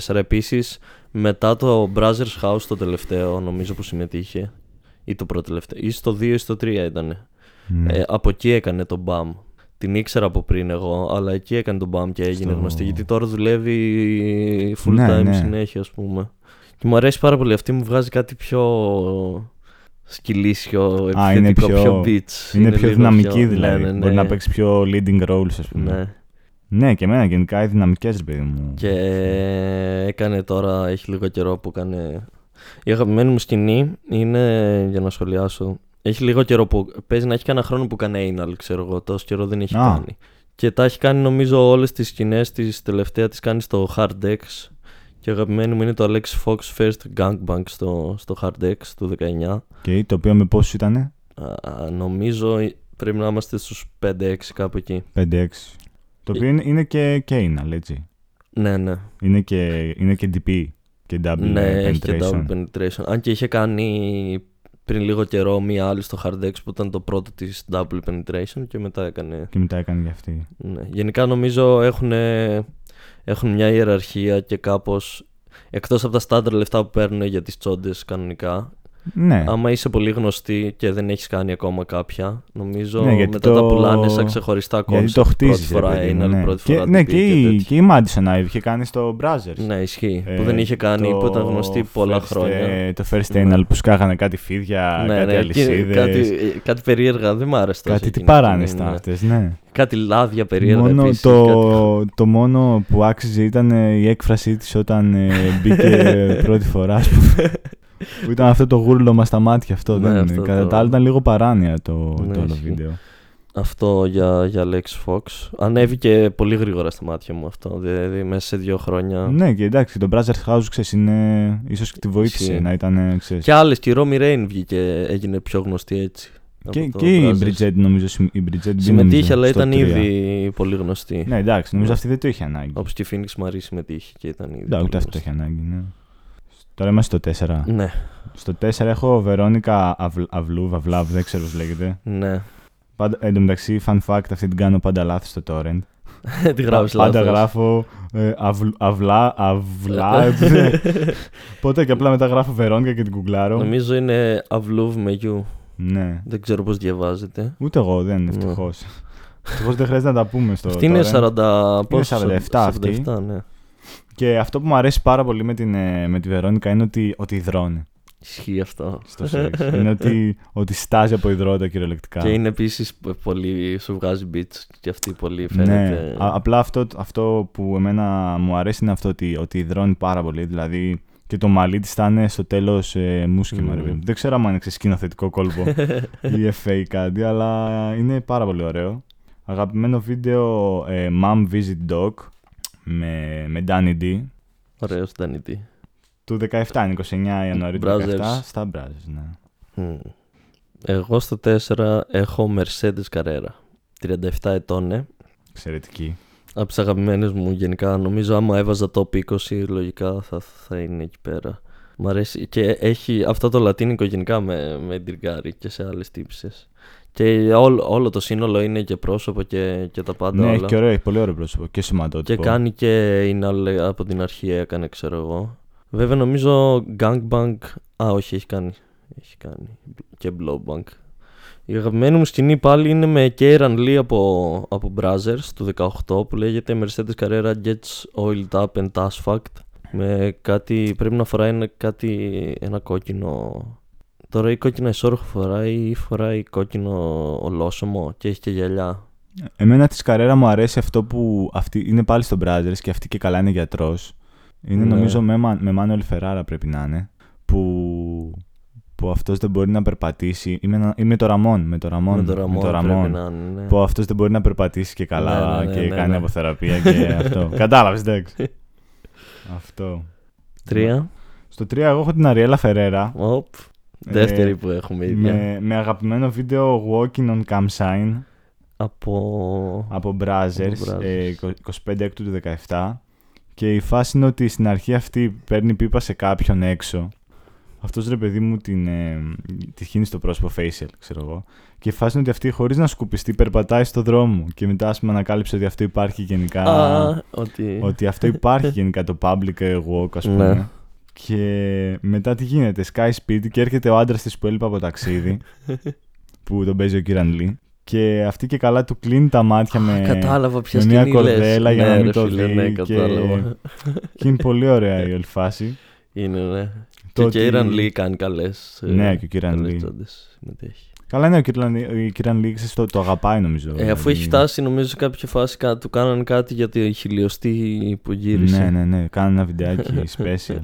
A: 44. Επίσης, μετά το Brothers House το τελευταίο, νομίζω που συμμετείχε. Ή το πρώτο τελευταίο. Ή στο 2 ή στο 3 ήταν.
B: Ναι.
A: Ε, από εκεί έκανε το BAM. Την ήξερα από πριν εγώ, αλλά εκεί έκανε το BAM και έγινε
B: Στο-
A: γνωστή. Γιατί τώρα δουλεύει full
B: Ναι,
A: time
B: ναι.
A: συνέχεια, ας πούμε. Και μου αρέσει πάρα πολύ. Αυτή μου βγάζει κάτι πιο σκυλίσιο,
B: Α, είναι
A: επιθετικό,
B: πιο-
A: πιο beats.
B: είναι πιο
A: λίγο
B: δυναμική
A: πιο-
B: δηλαδή.
A: Ναι, ναι,
B: Μπορεί
A: ναι.
B: να παίξει πιο leading roles, ας πούμε.
A: Ναι.
B: Ναι, και εμένα γενικά οι δυναμικές, ρε παιδί μου.
A: Και έκανε τώρα, έχει λίγο καιρό που έκανε. Η αγαπημένη μου σκηνή είναι, για να σχολιάσω, έχει λίγο καιρό που παίζει να έχει κανένα χρόνο που κάνει anal, ξέρω εγώ. Τόσο καιρό δεν έχει
B: Α.
A: κάνει. Και τα έχει κάνει νομίζω όλες τις σκηνές της τελευταία τις κάνει στο Hard X. Και αγαπημένη μου είναι το Alex Fox First Gangbang στο, στο Hard X του 19.
B: Και το οποίο με πόσου ήταν,
A: Α, νομίζω πρέπει να είμαστε στους 5-6 κάπου εκεί.
B: 5-6. Το οποίο είναι, είναι και, και anal, έτσι.
A: Ναι, ναι.
B: Είναι και, είναι και DP και double
A: Ναι, έχει και
B: penetration.
A: double penetration. Αν και είχε κάνει πριν λίγο καιρό μία άλλη στο Hard X που ήταν το πρώτο της double penetration και μετά έκανε.
B: Και μετά έκανε και αυτή.
A: Ναι. Γενικά νομίζω έχουν, έχουν μια ιεραρχία και κάπως εκτός από τα στάνταρ λεφτά που παίρνουν για τις τσόντες κανονικά.
B: Ναι.
A: Άμα είσαι πολύ γνωστή και δεν έχεις κάνει ακόμα κάποια, νομίζω
B: Ναι, γιατί
A: μετά
B: το-
A: τα πουλάνε σαν ξεχωριστά
B: Γιατί
A: concept.
B: το χτίζεις.
A: Πρώτη φορά anal,
B: ναι.
A: πρώτη
B: και,
A: φορά
B: ναι,
A: DP
B: και, η,
A: τέτοια.
B: και η Madison Ive είχε κάνει στο Brothers.
A: Ναι, ισχύει.
B: Ε,
A: που δεν είχε κάνει, που ήταν γνωστή πολλά
B: first,
A: χρόνια.
B: ε, το first
A: Ναι.
B: anal που σκάγανε κάτι φίδια,
A: ναι,
B: κάτι
A: ναι, και
B: αλυσίδες,
A: κάτι, κάτι περίεργα, δεν μ' άρεσε τόσο
B: κάτι τι
A: εκείνη
B: παράνε
A: η σκηνή, ναι.
B: αυτές, ναι.
A: Κάτι λάδια περίεργα
B: Μόνο
A: επίσης,
B: το,
A: κάτι-
B: το μόνο που άξιζε ήταν ε, η έκφρασή της όταν ε, μπήκε πρώτη φορά, ας πούμε. Που ήταν αυτό το γούρλωμα στα μάτια αυτό.
A: Ναι,
B: δεν
A: αυτό
B: είναι. Κατά
A: το-
B: τα άλλα ήταν λίγο παράνοια το,
A: Ναι,
B: το όλο
A: ισχύει.
B: βίντεο.
A: Αυτό για, για Lex Fox. Ανέβηκε πολύ γρήγορα στα μάτια μου αυτό. Δηλαδή μέσα σε δύο χρόνια.
B: Ναι, και εντάξει, το Brothers House, ξέρεις, είναι... ίσως και τη βοήθησε
A: Ισχύει.
B: να ήταν, ε, ξέρεις.
A: Και άλλες. Και η Ρόμι Ρέιν βγήκε, έγινε πιο γνωστή έτσι.
B: Και,
A: από το
B: και η
A: Brazzers.
B: Bridget, νομίζω, συμ- η Bridget Bee,
A: Συμμετείχε,
B: νομίζω,
A: αλλά
B: στο
A: ήταν
B: τρία.
A: ήδη πολύ γνωστή.
B: Ναι, εντάξει, νομίζω
A: Ναι.
B: αυτή δεν το είχε ανάγκη.
A: Όπως και η Phoenix Marie συμμετείχε και ήταν ήδη.
B: Εντάξει,
A: πολύ
B: ούτε αυτό το
A: γνωστή.
B: είχε ανάγκη, ναι. Τώρα είμαστε στο 4.
A: Ναι,
B: Στο 4 έχω Βερόνικα Αυλ, Αυλού, Βαυλάβ, δεν ξέρω πώς λέγεται.
A: ναι.
B: Πάντα, εν τω μεταξύ, fun fact, αυτή την κάνω πάντα λάθος στο torrent.
A: Τη γράφεις
B: Πάντα
A: λάθος.
B: γράφω ε, αυλ, αυλά, αυλά. Οπότε και απλά μετά γράφω Βερόνικα και την κουγκλάρω.
A: Νομίζω είναι Αυλούβ με γιου.
B: Ναι.
A: Δεν ξέρω πώς διαβάζεται.
B: Ούτε εγώ δεν,
A: Ναι.
B: ευτυχώς. Ευτυχώς δεν χρειάζεται να τα πούμε στο.
A: Αυτή είναι
B: torrent.
A: 40. πόσο,
B: 47 αυτή.
A: 47, ναι.
B: Και αυτό που μου αρέσει πάρα πολύ με, την, ε, με τη Βερόνικα είναι ότι, ότι υδρώνει
A: Ισχύει αυτό.
B: στο σεξ. είναι ότι, ότι στάζει από υδρότα κυριολεκτικά.
A: Και είναι επίσης πολύ. σου βγάζει beats και αυτή πολύ
B: Ναι,
A: φαίνεται.
B: α- απλά αυτό, αυτό που εμένα μου αρέσει είναι αυτό ότι, ότι υδρώνει πάρα πολύ. Δηλαδή και το μαλλί της ήταν στο τέλος ε, μουσκεμα. ρε
A: Μμμ.
B: παιδί. Δεν ξέρω αν είναι σκηνοθετικό κόλπο ή FA ή κάτι, αλλά είναι πάρα πολύ ωραίο. Αγαπημένο βίντεο ε, Mom Visit Dog με, με Danny D.
A: Ωραίος ήταν τι.
B: Του 17, είναι 29 Ιανουαρίου του 17,
A: Brothers.
B: στα Brothers, ναι.
A: Μμ. Εγώ στο 4 έχω Mercedes Carrera. 37 ετών, ναι.
B: Εξαιρετική.
A: Από τις αγαπημένες μου γενικά. Νομίζω άμα έβαζα top 20, λογικά θα, θα είναι εκεί πέρα. Μ' αρέσει. Και έχει αυτό το λατίνικο γενικά με, με εντριγκάρει και σε άλλες τύψεις. Και όλο, όλο το σύνολο είναι και πρόσωπο και, και τα πάντα
B: ναι,
A: όλα.
B: έχει και ωραίο, έχει πολύ ωραίο πρόσωπο και
A: Και
B: σηματότυπο.
A: κάνει και είναι άλλο από την αρχή έκανε, ξέρω εγώ. Βέβαια νομίζω gangbang. Α, όχι, έχει κάνει. Έχει κάνει. Και blowbang. Η αγαπημένη μου σκηνή πάλι είναι με Kieran Lee από, από Brothers του 18 που λέγεται Mercedes Carrera Gets Oiled Up and Asphalt με κάτι, πρέπει να φοράει ένα, κάτι, ένα κόκκινο Τώρα η κόκκινα ισόρροχο φοράει ή φοράει κόκκινο ολόσωμο και έχει και γυαλιά.
B: Εμένα της καρέρα μου αρέσει αυτό που αυτή είναι πάλι στο Brothers και αυτή και καλά είναι γιατρός. Είναι
A: Ναι.
B: νομίζω με, Μα- με Μάνουελ Φεράρα πρέπει να είναι. Που, που αυτός δεν μπορεί να περπατήσει. Είμαι, ένα- είμαι το Ραμόν. Με το Ραμόν.
A: με το Ραμόν πρέπει
B: Ραμόν.
A: να είναι. ναι.
B: Που αυτός δεν μπορεί να περπατήσει και καλά
A: Ναι, ναι, ναι,
B: και
A: ναι,
B: κάνει
A: ναι.
B: αποθεραπεία και αυτό. Κατάλαβες, εντάξει. αυτό.
A: Τρία.
B: Στο 3 εγώ έχω την Αριέλα Φερέρα.
A: Οπ.
B: Ε,
A: Δεύτερη που έχουμε ίδια.
B: Με, με αγαπημένο βίντεο Walking on Cam Sign
A: Από.
B: από Brazzers,
A: Από Brazzers.
B: ε, 25 έκτου του 17 και η φάση είναι ότι στην αρχή αυτή παίρνει πίπα σε κάποιον έξω αυτός ρε παιδί μου την, ε, τη χύνει στο πρόσωπο facial ξέρω εγώ και η φάση είναι ότι αυτή χωρίς να σκουπιστεί περπατάει στο δρόμο και μετά ας πούμε ανακάλυψε ότι αυτό υπάρχει γενικά
A: Α, ότι.
B: ότι αυτό υπάρχει γενικά το public walk ας πούμε
A: Ναι.
B: Και μετά τι γίνεται, σκάει σπίτι και έρχεται ο άντρας της που έλειπε από ταξίδι. που τον παίζει ο Κίραν Λί. Και αυτή και καλά του κλείνει τα μάτια με.
A: Κατάλαβα ποια
B: με μια
A: σκηνή λες.
B: κορδέλα για
A: Ναι,
B: να μην
A: ρε
B: το
A: φίλε,
B: δει
A: Ναι,
B: και-
A: κατάλαβα.
B: και είναι πολύ ωραία η όλη φάση.
A: Είναι, ναι.
B: Το
A: Και ο
B: ότι-
A: Κέιραν Λί κάνει καλές.
B: Ναι, και ο Κίραν Λί.
A: Συμμετέχει.
B: Καλά, ναι, ο Κίραν Λί- ο Κίραν Λί ξέρεις, το, το αγαπάει νομίζω.
A: Ε, αφού έχει
B: δηλαδή.
A: φτάσει, νομίζω σε κάποια φάση κα- του κάνανε κάτι για τη χιλιοστή που γύρισε.
B: Ναι, ναι, ναι. Κάνει ένα βιντεάκι special.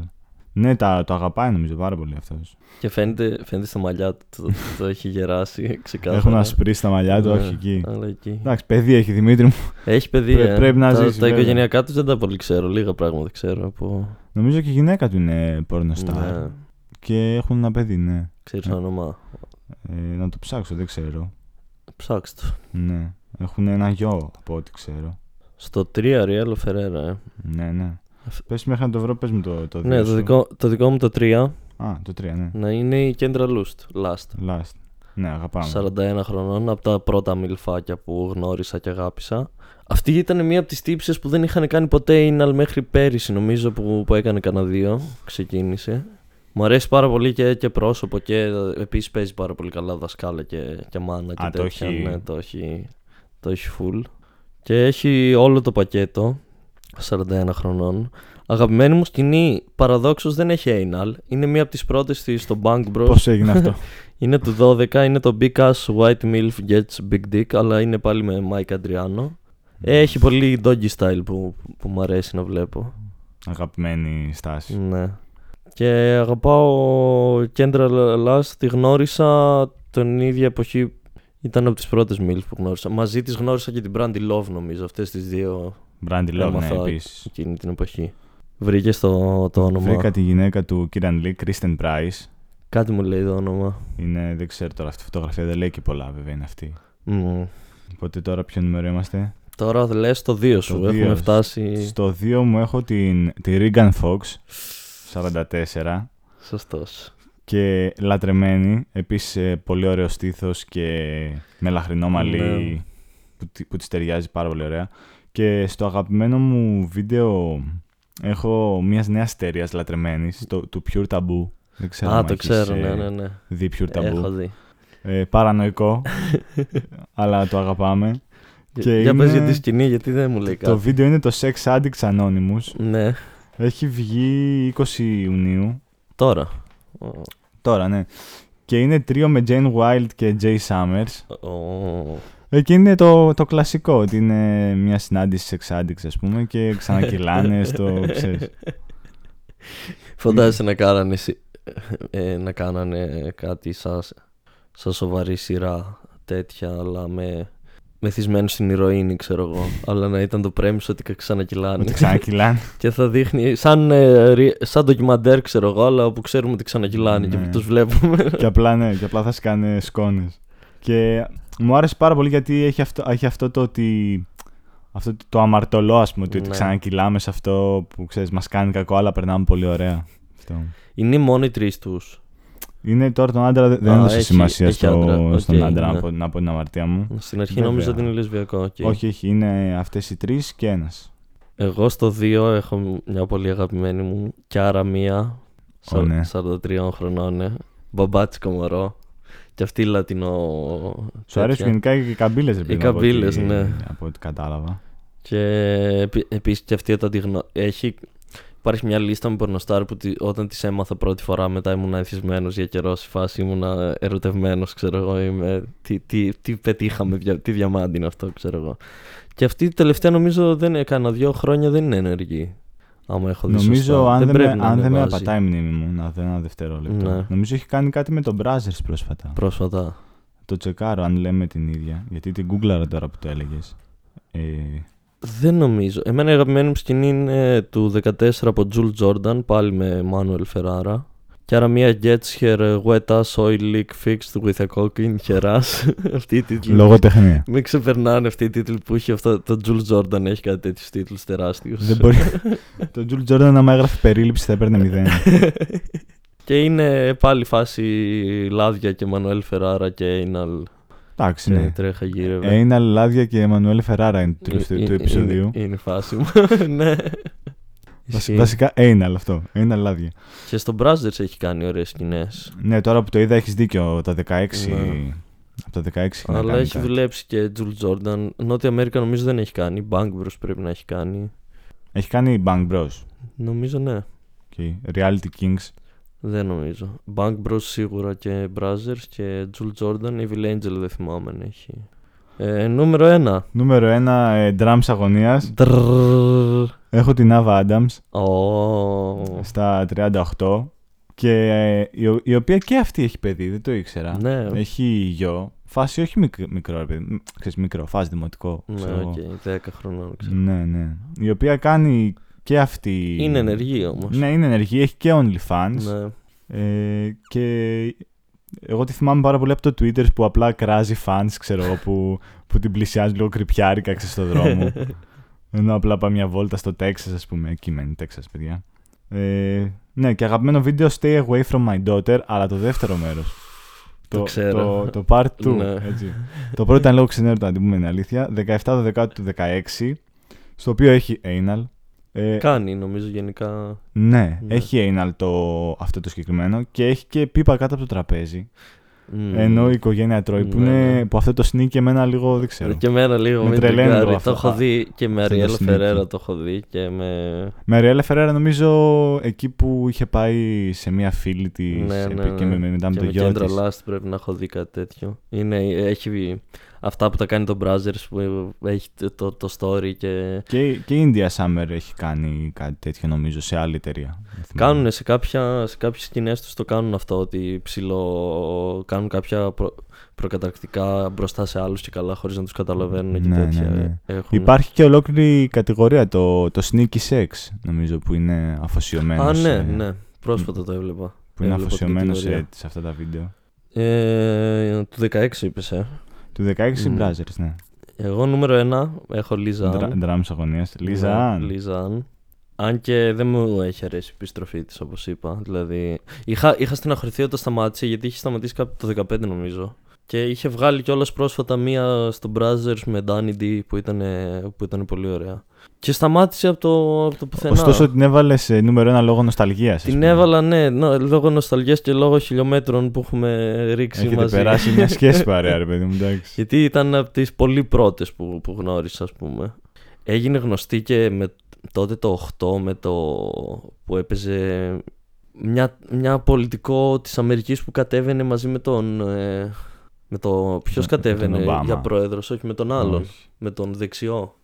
B: Ναι, τα, το αγαπάει νομίζω πάρα πολύ αυτός.
A: Και φαίνεται, φαίνεται στα μαλλιά του το, το έχει γεράσει ξεκάθαρα.
B: Έχουν ασπρίσει τα μαλλιά του,
A: Ναι,
B: όχι εκεί.
A: αλλά εκεί.
B: Εντάξει, παιδί έχει Δημήτρη μου.
A: Έχει παιδί.
B: Πρέ-
A: ε.
B: πρέπει να
A: τα,
B: ζήσει,
A: Τα
B: βέβαια.
A: οικογενειακά τους δεν τα πολύ ξέρω. Λίγα πράγματα ξέρω. Από...
B: Νομίζω και η γυναίκα του είναι πορνοστάρ.
A: Ναι,
B: Και έχουν ένα παιδί, ναι.
A: ξέρεις
B: Ναι.
A: όνομα;
B: Ε, να το ψάξω, δεν ξέρω.
A: Ψάξτε το.
B: Ναι. Έχουν ένα γιο από ό,τι ξέρω.
A: Στο 3 Ριέλο Φερέρα, ε.
B: Ναι, ναι.
A: Αφ-
B: Πες μέχρι να το βρω, πες μου το, το
A: Ναι,
B: δύο
A: το
B: σου.
A: δικό, το δικό μου το 3
B: Α, το 3, ναι.
A: να είναι η Κέντρα Λούστ. Last.
B: Last. Ναι, αγαπάμε.
A: 41 χρονών, από τα πρώτα μιλφάκια που γνώρισα και αγάπησα. Αυτή ήταν μία από τις τύψεις που δεν είχαν κάνει ποτέ anal μέχρι πέρυσι, νομίζω, που, που έκανε κανένα δύο. Ξεκίνησε. Μου αρέσει πάρα πολύ και, και πρόσωπο και επίσης παίζει πάρα πολύ καλά δασκάλα και, και μάνα και
B: Α, το
A: τέτοια.
B: έχει-
A: Ναι, το έχει, το έχει full. Και έχει όλο το πακέτο, 41 χρονών. Αγαπημένη μου σκηνή, παραδόξως δεν έχει anal. Είναι μία από τις πρώτες της στο Bank Bros.
B: Πώς έγινε αυτό;
A: Είναι του 12, είναι το Big Ass White Milf Gets Big Dick, αλλά είναι πάλι με Mike Adriano. Έχει πολύ doggy style που, που μου αρέσει να βλέπω.
B: Αγαπημένη στάση.
A: Ναι. Και αγαπάω Kendra Last, τη γνώρισα τον ίδια εποχή. Ήταν από τις πρώτες MILF που γνώρισα. Μαζί της γνώρισα και την Brandy Love νομίζω, αυτές τις δύο
B: Brandy Love, ναι,
A: έμαθα
B: επίσης.
A: εκείνη την εποχή. Βρήκε το, το όνομα.
B: Βρήκα τη γυναίκα του Kieran Lee, Kristen Price.
A: Κάτι μου λέει το όνομα.
B: Είναι, δεν ξέρω τώρα αυτή η φωτογραφία, δεν λέει και πολλά βέβαια είναι αυτή.
A: Μμ.
B: Οπότε τώρα ποιο νούμερο είμαστε;
A: Τώρα λες το 2 σου,
B: Το
A: έχουμε
B: δύο.
A: φτάσει...
B: Στο 2 μου έχω την, τη Regan Fox, 44.
A: Σωστός.
B: Και λατρεμένη, επίσης ε, πολύ ωραίο στήθος και με λαχρινό μαλλί
A: Ναι.
B: που, τη- που της ταιριάζει πάρα πολύ ωραία. Και στο αγαπημένο μου βίντεο έχω μιας νέας εταιρείας λατρεμένης, το, του Pure Taboo. Δεν ξέρω
A: Α,
B: αν
A: το
B: έχεις,
A: ξέρω,
B: ε,
A: ναι, ναι, ναι.
B: Δει Pure Taboo.
A: Έχω δει.
B: Ε, παρανοϊκό, αλλά το αγαπάμε. Και
A: για πες
B: είναι-
A: για τη σκηνή, γιατί δεν μου λέει
B: Το
A: κάτι.
B: βίντεο είναι το Sex Addicts Anonymous.
A: Ναι,
B: Έχει βγει 20 Ιουνίου.
A: τώρα. Ω,
B: Τώρα, ναι. Και είναι τρίο με Jane Wild και Jay Summers.
A: ω,
B: Εκεί είναι το, το κλασικό, ότι είναι μια συνάντηση sex addicts, ας πούμε, και ξανακυλάνε στο, ξέρεις.
A: Φαντάζεσαι να κάνανε, σι- ε, να κάνανε κάτι σαν, σαν σοβαρή σειρά τέτοια, αλλά με μεθυσμένο στην ηρωίνη, ξέρω εγώ. αλλά να ήταν το πρέμψο ότι ξανακυλάνε.
B: ότι ξανακυλάνε.
A: και θα δείχνει σαν, ε, ρι- σαν ντοκιμαντέρ, ξέρω εγώ, αλλά όπου ξέρουμε ότι ξανακυλάνε και
B: Ναι.
A: που τους βλέπουμε.
B: και απλά, ναι, και απλά θα σκάνε σκόνες. Και μου άρεσε πάρα πολύ γιατί έχει αυτό, έχει αυτό το ότι... Αυτό το αμαρτωλό, ας πούμε, ότι, ότι
A: Ναι.
B: ξανακυλάμε σε αυτό που, ξέρεις, μας κάνει κακό, αλλά περνάμε πολύ ωραία. Αυτό.
A: Είναι οι μόνοι τρεις τους.
B: Είναι τώρα τον άντρα, δεν- δεν
A: Α,
B: έδωσε
A: έχει-
B: σημασία
A: έχει
B: στο,
A: άντρα.
B: στον
A: Οκ,
B: άντρα,
A: ναι.
B: να, πω, να πω την αμαρτία μου.
A: Στην αρχή
B: Βέβαια.
A: νόμιζα ότι είναι λεσβιακό. οκ.
B: Όχι, όχι, είναι αυτές οι τρεις και ένας.
A: Εγώ στο 2 έχω μια πολύ αγαπημένη μου Kiara Mia.
B: Ω, ναι.
A: 43 χρονών, ναι. Μπαμπάτσικο μωρό. Και αυτή λατινό.
B: Σου
A: τέτοια.
B: αρέσουν γενικά και οι καμπύλες, ρε
A: Οι
B: παιδί μου, από ό,τι-
A: καμπύλες, ναι.
B: Από ό,τι κατάλαβα.
A: Και επί, επίσης και αυτή όταν τη γνω... έχει... Υπάρχει μια λίστα με πορνοστάρ που τη- όταν τις έμαθα πρώτη φορά μετά ήμουν εθισμένος για καιρό στη φάση ήμουν ερωτευμένος ξέρω εγώ είμαι... τι, τι, τι πετύχαμε, δια- τι διαμάντι είναι αυτό ξέρω εγώ και αυτή τελευταία νομίζω δεν έκανα δύο χρόνια δεν είναι ενεργή Άμα έχω δει
B: Νομίζω
A: σωστά.
B: αν δεν,
A: πρέπει
B: με,
A: να
B: αν δεν με
A: ανεβάζει.
B: απατάει η μνήμη μου, να δω ένα δευτερόλεπτο.
A: Ναι.
B: Νομίζω έχει κάνει κάτι με τον Brazzers πρόσφατα.
A: Πρόσφατα.
B: Το τσεκάρω αν λέμε την ίδια. Γιατί την γκούγκλαρα τώρα που το έλεγες. Ε,
A: Δεν νομίζω. Εμένα η αγαπημένη μου σκηνή είναι του 14 από Jules Jordan, πάλι με Manuel Ferrara. Και άρα μία gets her wet ass oil leak fixed with a cock in her ass. αυτή η τίτλη.
B: λογοτεχνία.
A: Μην ξεπερνάνε αυτή η τίτλη που έχει αυτό. Το Jules Jordan έχει κάτι τέτοιου τίτλους τεράστιου.
B: δεν μπορεί. το Jules Jordan, άμα έγραφε περίληψη, θα έπαιρνε μηδέν.
A: και είναι πάλι φάση λάδια και Manuel Ferrara και Anal.
B: Εντάξει,
A: Ναι.
B: ναι.
A: Τρέχα γύρευε.
B: Έινα Λάδια και Εμμανουέλ Φεράρα είναι το τίτλο
A: Ε,
B: του
A: ε,
B: επεισοδίου.
A: Είναι, είναι η φάση μου. ναι.
B: Βασι-
A: Ισχύει.
B: Βασικά Έιναλ αυτό. Έιναλ Λάδια.
A: Και στο Brazzers έχει κάνει ωραίες σκηνές.
B: Ναι, τώρα που το είδα έχεις δίκιο. Τα 16.
A: Ναι.
B: Από τα 16 έχει να
A: Αλλά
B: κάνει
A: έχει
B: κάτι.
A: δουλέψει και Jules Jordan. Νότια Αμέρικα νομίζω δεν έχει κάνει. Bang Bros πρέπει να έχει κάνει.
B: Έχει κάνει Bang Bros.
A: Νομίζω ναι.
B: Okay. Reality Kings.
A: Δεν νομίζω. Bang Bros σίγουρα και Brazzers και Jules Jordan. Evil Angel δεν θυμάμαι αν έχει. Ε, νούμερο 1.
B: Νούμερο 1, ε, drums αγωνίας. Έχω την Ava Adams
A: Oh.
B: στα 38. Και ε, η, ο- η οποία και αυτή έχει παιδί, δεν το ήξερα.
A: Ναι,
B: Έχει γιο. Φάση όχι μικ- μικρό, ρε παιδί. μ, Ξέρεις, μικρό, φάση δημοτικό.
A: ναι,
B: ξέρω εγώ.
A: οκ, 10 χρονών. ξέρω.
B: Ναι, ναι. Η οποία κάνει και αυτή.
A: Είναι ενεργή όμω.
B: Ναι, είναι ενεργή. Έχει και OnlyFans.
A: Ναι.
B: Ε, και εγώ τη θυμάμαι πάρα πολύ από το Twitter που απλά κράζει fans, ξέρω εγώ, που, που την πλησιάζει λίγο κρυπιάρικα ξέρεις, στο δρόμο. Ενώ απλά πάει μια βόλτα στο Texas, ας πούμε. Εκεί μένει Texas, παιδιά. Ε, ναι, και αγαπημένο βίντεο Stay Away From My Daughter, αλλά το δεύτερο μέρος.
A: Το ξέρω.
B: Το, το part 2.
A: Ναι.
B: έτσι. το πρώτο ήταν λίγο ξενέρωτο, να την πούμε την αλήθεια. 17 του 16, στο οποίο έχει anal. Ε,
A: Κάνει νομίζω γενικά.
B: ναι,
A: Ναι.
B: έχει anal το, αυτό το συγκεκριμένο και έχει και πίπα κάτω από το τραπέζι.
A: Μμμ.
B: Ενώ η οικογένεια τρώει. Που,
A: Ναι,
B: είναι,
A: ναι.
B: που αυτό το sneak εμένα λίγο δεν ξέρω.
A: Και εμένα λίγο
B: Με
A: με
B: τρελαίνει
A: τρελαίνει
B: λίγο
A: Το
B: αυτό.
A: έχω
B: Α,
A: δει και με
B: αυτό το
A: Αριέλ
B: sneaky.
A: Φερέρα το έχω δει και με.
B: Με Ριέλε Φερέρα νομίζω εκεί που είχε πάει σε μια φίλη της
A: Ναι, ναι,
B: και με,
A: ναι.
B: μετά με
A: και
B: το
A: με
B: γιο
A: κέντρα
B: της.
A: Last πρέπει να έχω δει κάτι τέτοιο. Είναι, έχει αυτά που τα κάνει το Brazzers που έχει το, το, το story και.
B: Και, και η India Summer έχει κάνει κάτι τέτοιο νομίζω σε άλλη εταιρεία. Δεν θυμάμαι.
A: Κάνουν σε, κάποια, σε κάποιες σκηνές τους το κάνουν αυτό ότι ψηλό κάνουν κάποια προ, προκαταρκτικά μπροστά σε άλλους και καλά χωρίς να τους καταλαβαίνουν και
B: Ναι, ναι,
A: τέτοια
B: ναι.
A: έχουν.
B: Υπάρχει και ολόκληρη κατηγορία, το, το sneaky sex, νομίζω, που είναι αφοσιωμένο.
A: Α, ναι,
B: σε,
A: ναι. Πρόσφατα το έβλεπα.
B: Που είναι
A: Έβλεπα την
B: αφοσιωμένο
A: κατηγορία.
B: σε, σε αυτά τα βίντεο.
A: Ε, του 16 είπες, ε.
B: Του 16
A: Μμ.
B: Brazzers, ναι.
A: Εγώ νούμερο 1 έχω Λίζα
B: Dra-
A: Αν.
B: Drums αγωνίας. Λίζα
A: Ναι,
B: Αν.
A: Λίζα Αν. Αν και δεν μου έχει αρέσει η επιστροφή της, όπως είπα. Δηλαδή, είχα, είχα στεναχωρηθεί όταν σταμάτησε, γιατί είχε σταματήσει κάπου το 15 νομίζω. Και είχε βγάλει κιόλας πρόσφατα μία στο Brazzers με Danny D που ήταν, που ήταν πολύ ωραία. Και σταμάτησε από το, από το πουθενά.
B: Ωστόσο την έβαλες σε νούμερο ένα λόγω νοσταλγίας. ας
A: Την
B: πούμε.
A: έβαλα, ναι, νο- λόγω νοσταλγίας και λόγω χιλιόμετρων που έχουμε ρίξει
B: Έχετε
A: μαζί.
B: περάσει μια σχέση παρέα, ρε παιδί μου, εντάξει.
A: Γιατί ήταν από τις πολύ πρώτες που, που γνώρισα, ας πούμε. Έγινε γνωστή και με τότε το 8 με το που έπαιζε μια, μια πολιτικό της Αμερικής που κατέβαινε μαζί με τον... ε, με το... Ποιος
B: Με- με τον
A: κατέβαινε
B: Ομπάμα.
A: για πρόεδρος, όχι με τον άλλον,
B: Όχι.
A: με τον δεξιό.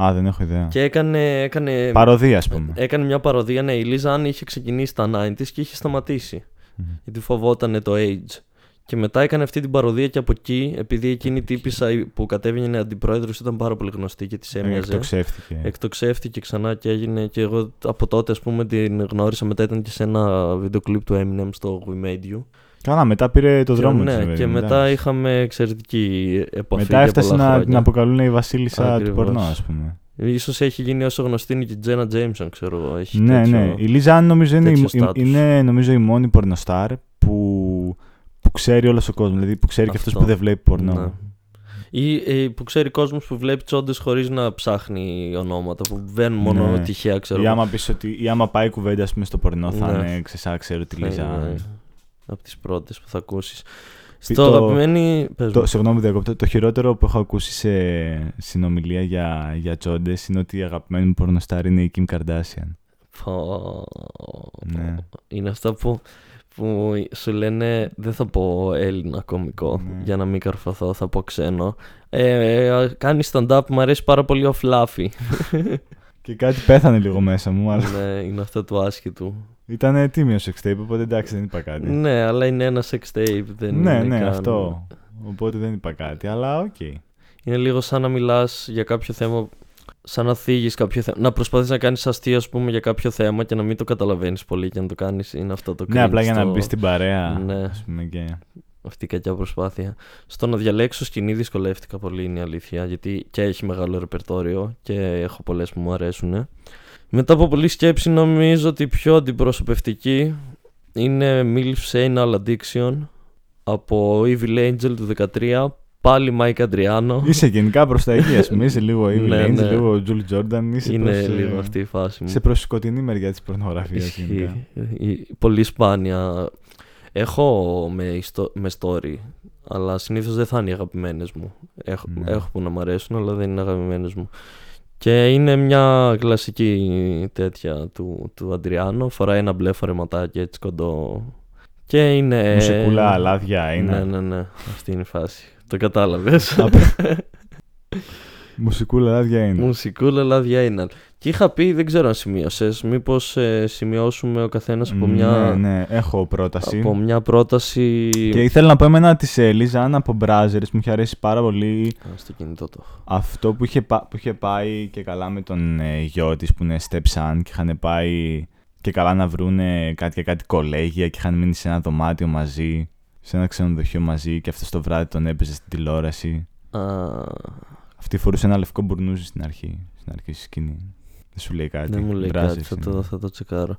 B: Α, δεν έχω ιδέα.
A: Και έκανε, έκανε,
B: Παροδία, ας πούμε.
A: έκανε μια παροδία, ναι, η Λίζα αν είχε ξεκινήσει τα 90s και είχε σταματήσει.
B: Μμμ.
A: Γιατί φοβόταν το age. Και μετά έκανε αυτή την παροδία και από εκεί, επειδή εκείνη η τύπησα που κατέβαινε αντιπρόεδρος ήταν πάρα πολύ γνωστή και της έμοιαζε.
B: Εκτοξεύτηκε.
A: Εκτοξεύτηκε ξανά και έγινε και εγώ από τότε ας πούμε την γνώρισα μετά ήταν και σε ένα βίντεο κλιπ του Eminem στο We Made You.
B: Καλά, μετά πήρε το
A: Και,
B: δρόμο
A: ναι,
B: της, ρε
A: και
B: παιδί μου,
A: μετά
B: εντάξει.
A: είχαμε εξαιρετική επαφή
B: Μετά
A: για
B: έφτασε
A: πολλά
B: να
A: χρόνια.
B: την αποκαλούν η βασίλισσα του
A: Ακριβώς.
B: πορνό, ας πούμε.
A: Ίσως έχει γίνει όσο γνωστή είναι και η Τζένα Τζέιμσον, ξέρω εγώ. Έχει
B: Ναι,
A: τέτοιο-
B: ναι. Η Λίζα Αν νομίζω είναι,
A: τέτοιο
B: η, η-
A: status.
B: είναι νομίζω η μόνη πορνοστάρ που, που ξέρει όλος ο κόσμος. Δηλαδή που ξέρει και αυτό
A: Αυτός.
B: που δεν βλέπει πορνό.
A: Ναι. Ή ε, που ξέρει κόσμος που βλέπει τσόντες χωρίς να ψάχνει ονόματα, που βαίνουν μόνο
B: Ναι.
A: τυχαία, ξέρω
B: Ή
A: εγώ.
B: άμα, πεις ότι, ή άμα πάει κουβέντα ας πούμε, στο πορνό, θα
A: Ναι.
B: είναι ξεσά, ξέρω τη
A: Θα
B: Λίζα.
A: Είναι
B: Αν.
A: Από τις πρώτες που θα ακούσεις.
B: Πει-
A: Στο
B: το-
A: αγαπημένη. Πες
B: Το,
A: μου.
B: συγγνώμη, διακόπτω. Το χειρότερο που έχω ακούσει σε συνομιλία για, για τσόντες είναι ότι η αγαπημένη μου πορνοστάρ είναι η Kim Kardashian.
A: Πω.
B: Ναι.
A: Είναι αυτά που, που σου λένε δεν θα πω Έλληνα κωμικό
B: Ναι.
A: για να μην καρφωθώ, θα πω ξένο. Ε, ε, κάνει stand-up, μου αρέσει πάρα πολύ ο Fluffy.
B: Και κάτι πέθανε λίγο μέσα μου, αλλά
A: ναι, είναι αυτό του άσχετου.
B: ήταν τίμιος sex tape, οπότε εντάξει δεν είπα κάτι.
A: Ναι, αλλά είναι ένα sex tape. Δεν
B: ναι,
A: είναι
B: ναι,
A: καν-
B: αυτό. Οπότε δεν είπα κάτι, αλλά οκ.
A: Είναι λίγο σαν να μιλάς για κάποιο θέμα. Σαν να θίγεις κάποιο θέμα. Να προσπαθείς να κάνεις αστείο, ας πούμε, για κάποιο θέμα και να μην το καταλαβαίνεις πολύ και να το κάνεις. Είναι αυτό το
B: Ναι,
A: cringe
B: απλά για να
A: στο-
B: μπεις στην παρέα.
A: Ναι.
B: Ας πούμε, και...
A: Αυτή η κακιά προσπάθεια. Στο να διαλέξω σκηνή δυσκολεύτηκα πολύ, είναι η αλήθεια. Γιατί και έχει μεγάλο ρεπερτόριο και έχω πολλές που μου αρέσουν. Μετά από πολλή σκέψη, νομίζω ότι η πιο αντιπροσωπευτική είναι Milf Anal Addiction από Evil Angel του 13. Πάλι Mike Adriano.
B: Είσαι γενικά προς τα εκεί, ας πούμε. Είσαι λίγο Evil
A: Ναι,
B: Angel,
A: ναι.
B: λίγο Jules Jordan. Είσαι
A: είναι
B: προς, ε,
A: λίγο αυτή η φάση μου.
B: Σε προς σκοτεινή μεριά της πορνογραφίας.
A: Ισχύει. Η- Πολύ σπάνια. Έχω με, ιστο- με story, αλλά συνήθως δεν θα είναι οι αγαπημένες μου. Έχω,
B: Ναι.
A: έχω που να μ' αρέσουν, αλλά δεν είναι αγαπημένες μου. Και είναι μια κλασική τέτοια του, του Αντριάνο. Φοράει ένα μπλε φορεματάκι έτσι κοντό. Και είναι...
B: Μουσικούλα, αλάδια είναι.
A: Ναι, ναι, ναι. Αυτή είναι η φάση. Το κατάλαβες.
B: Μουσικούλα, αλάδια είναι.
A: Μουσικούλα λάδια είναι. Και είχα πει, δεν ξέρω αν σημείωσες, μήπως σημειώσουμε ο καθένας από, μια,
B: Ναι, ναι, έχω πρόταση.
A: από μια πρόταση.
B: Και ήθελα να πω εμένα της Ελίζα Άννα από Μπράζερς μου είχε αρέσει πάρα πολύ
A: Α, στο κινητό το έχω.
B: αυτό που είχε, πά- που είχε πάει και καλά με τον ε, γιο της που είναι stepson και είχαν πάει και καλά να βρούνε κάτι και κάτι κολέγια και είχαν μείνει σε ένα δωμάτιο μαζί, σε ένα ξενοδοχείο μαζί και αυτός το βράδυ τον έπαιζε στην τηλεόραση.
A: Α,
B: Αυτή φορούσε ένα λευκό μπουρνούζι στην αρχή, στην αρχή στη σκηνή. Δεν σου λέει κάτι.
A: δεν μου λέει
B: Μπράζερ
A: κάτι, θα
B: είναι.
A: το, θα το τσεκάρω.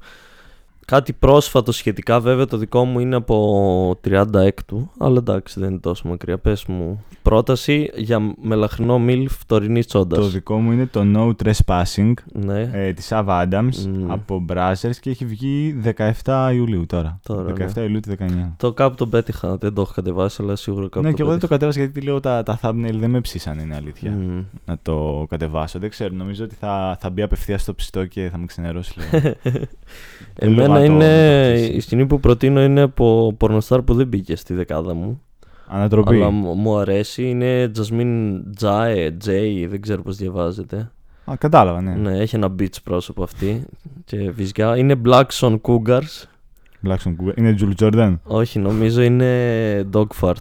A: Κάτι πρόσφατο σχετικά, βέβαια το δικό μου είναι από 36 αλλά εντάξει δεν είναι τόσο μακριά. Πες μου, πρόταση για μελαχρινό μίλφ τωρινή τσόντας.
B: Το δικό μου είναι το No Trespassing
A: Ναι,
B: ε, της Ava Adams
A: Μμμ.
B: από Brazzers και έχει βγει 17 Ιουλίου τώρα.
A: Τώρα,
B: 17
A: ναι.
B: Ιουλίου του 19.
A: το κάπου τον πέτυχα, δεν το έχω κατεβάσει, αλλά σίγουρα κάπου
B: ναι, και εγώ δεν το
A: πέτυχα.
B: κατέβασα γιατί λέω τα, τα thumbnail δεν με ψήσαν, είναι αλήθεια.
A: Μμ.
B: Να το κατεβάσω. Δεν ξέρω, νομίζω ότι θα, θα μπει απευθεία στο ψητό και θα με ξενερώσει λίγο.
A: Εμένα
B: Λίγο να το-
A: είναι.
B: να το αφήσει.
A: Η σκηνή που προτείνω είναι από πορνοστάρ που δεν μπήκε στη δεκάδα μου.
B: Ανατροπή.
A: Αλλά μου μου αρέσει. Είναι Jasmine Jae, J, δεν ξέρω πώς διαβάζεται.
B: Α, κατάλαβα, ναι.
A: Ναι, έχει ένα beach πρόσωπο αυτή. Και φυσικά είναι Blackson Cougars.
B: Blackson Cougar. Είναι Jules Jordan.
A: Όχι, νομίζω είναι Dogfart.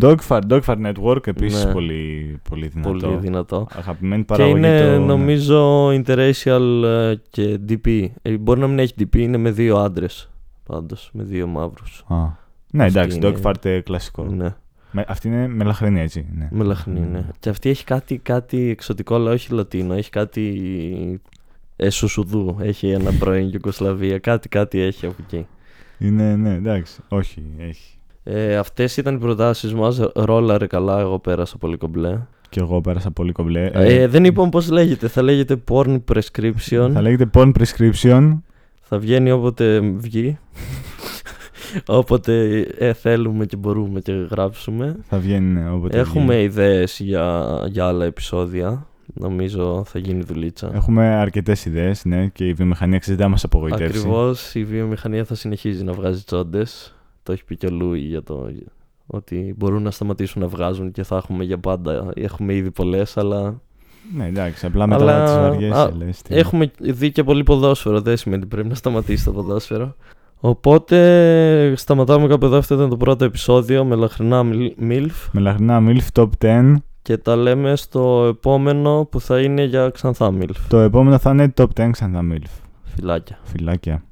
B: Dogfart, Dogfart Network επίσης
A: Ναι.
B: πολύ, πολύ δυνατό.
A: Πολύ δυνατό.
B: Αγαπημένη
A: Και
B: παραγωγή
A: είναι
B: το- ναι.
A: νομίζω interracial ε, και DP. Ε, Μπορεί να μην έχει DP, είναι με δύο άντρες. Πάντως, με δύο μαύρους.
B: Α. Ναι,
A: Αυτή
B: εντάξει,
A: είναι-
B: Dogfart ε, κλασικό.
A: Ναι.
B: Με, αυτή είναι μελαχρινή, έτσι. Ναι.
A: Μελαχνή, ναι. Και αυτή έχει κάτι, κάτι εξωτικό, αλλά όχι λατίνο. Έχει κάτι εσουσουδού. Έχει ένα πρώην Ιουγκοσλαβία. Κάτι, κάτι έχει από εκεί.
B: Είναι, ναι, εντάξει. Όχι, έχει.
A: Ε, αυτές ήταν οι προτάσεις μας. Ρόλαρε καλά, εγώ πέρασα πολύ κομπλέ.
B: Και εγώ πέρασα πολύ κομπλέ.
A: Ε, δεν είπαμε πώς λέγεται. Θα λέγεται porn prescription.
B: θα λέγεται porn prescription.
A: Θα βγαίνει όποτε βγει. όποτε ε, θέλουμε και μπορούμε και γράψουμε.
B: Θα βγαίνει ναι, όποτε
A: Έχουμε
B: βγει.
A: ιδέες για, για άλλα επεισόδια. Νομίζω θα γίνει δουλίτσα.
B: Έχουμε αρκετές ιδέες, ναι, και η βιομηχανία ξέρει δεν μας απογοητεύσει.
A: Ακριβώς η βιομηχανία θα συνεχίζει να βγάζει τσόντες. Το έχει πει και ο Λούι για το ότι μπορούν να σταματήσουν να βγάζουν και θα έχουμε για πάντα. Έχουμε ήδη πολλές, αλλά
B: Ναι, εντάξει, απλά μετά
A: Αλλά-
B: τι βαριέ
A: α,
B: λε.
A: έχουμε δει και πολύ ποδόσφαιρο. Δεν σημαίνει ότι πρέπει να σταματήσει το ποδόσφαιρο. Οπότε σταματάμε κάπου εδώ. Αυτό ήταν το πρώτο επεισόδιο με λαχρινά MILF.
B: Μελαχρινά MILF Top 10.
A: Και τα λέμε στο επόμενο που θα είναι για ξανθά MILF.
B: Το επόμενο θα είναι Top 10 ξανθά MILF.
A: Φιλάκια.
B: Φιλάκια.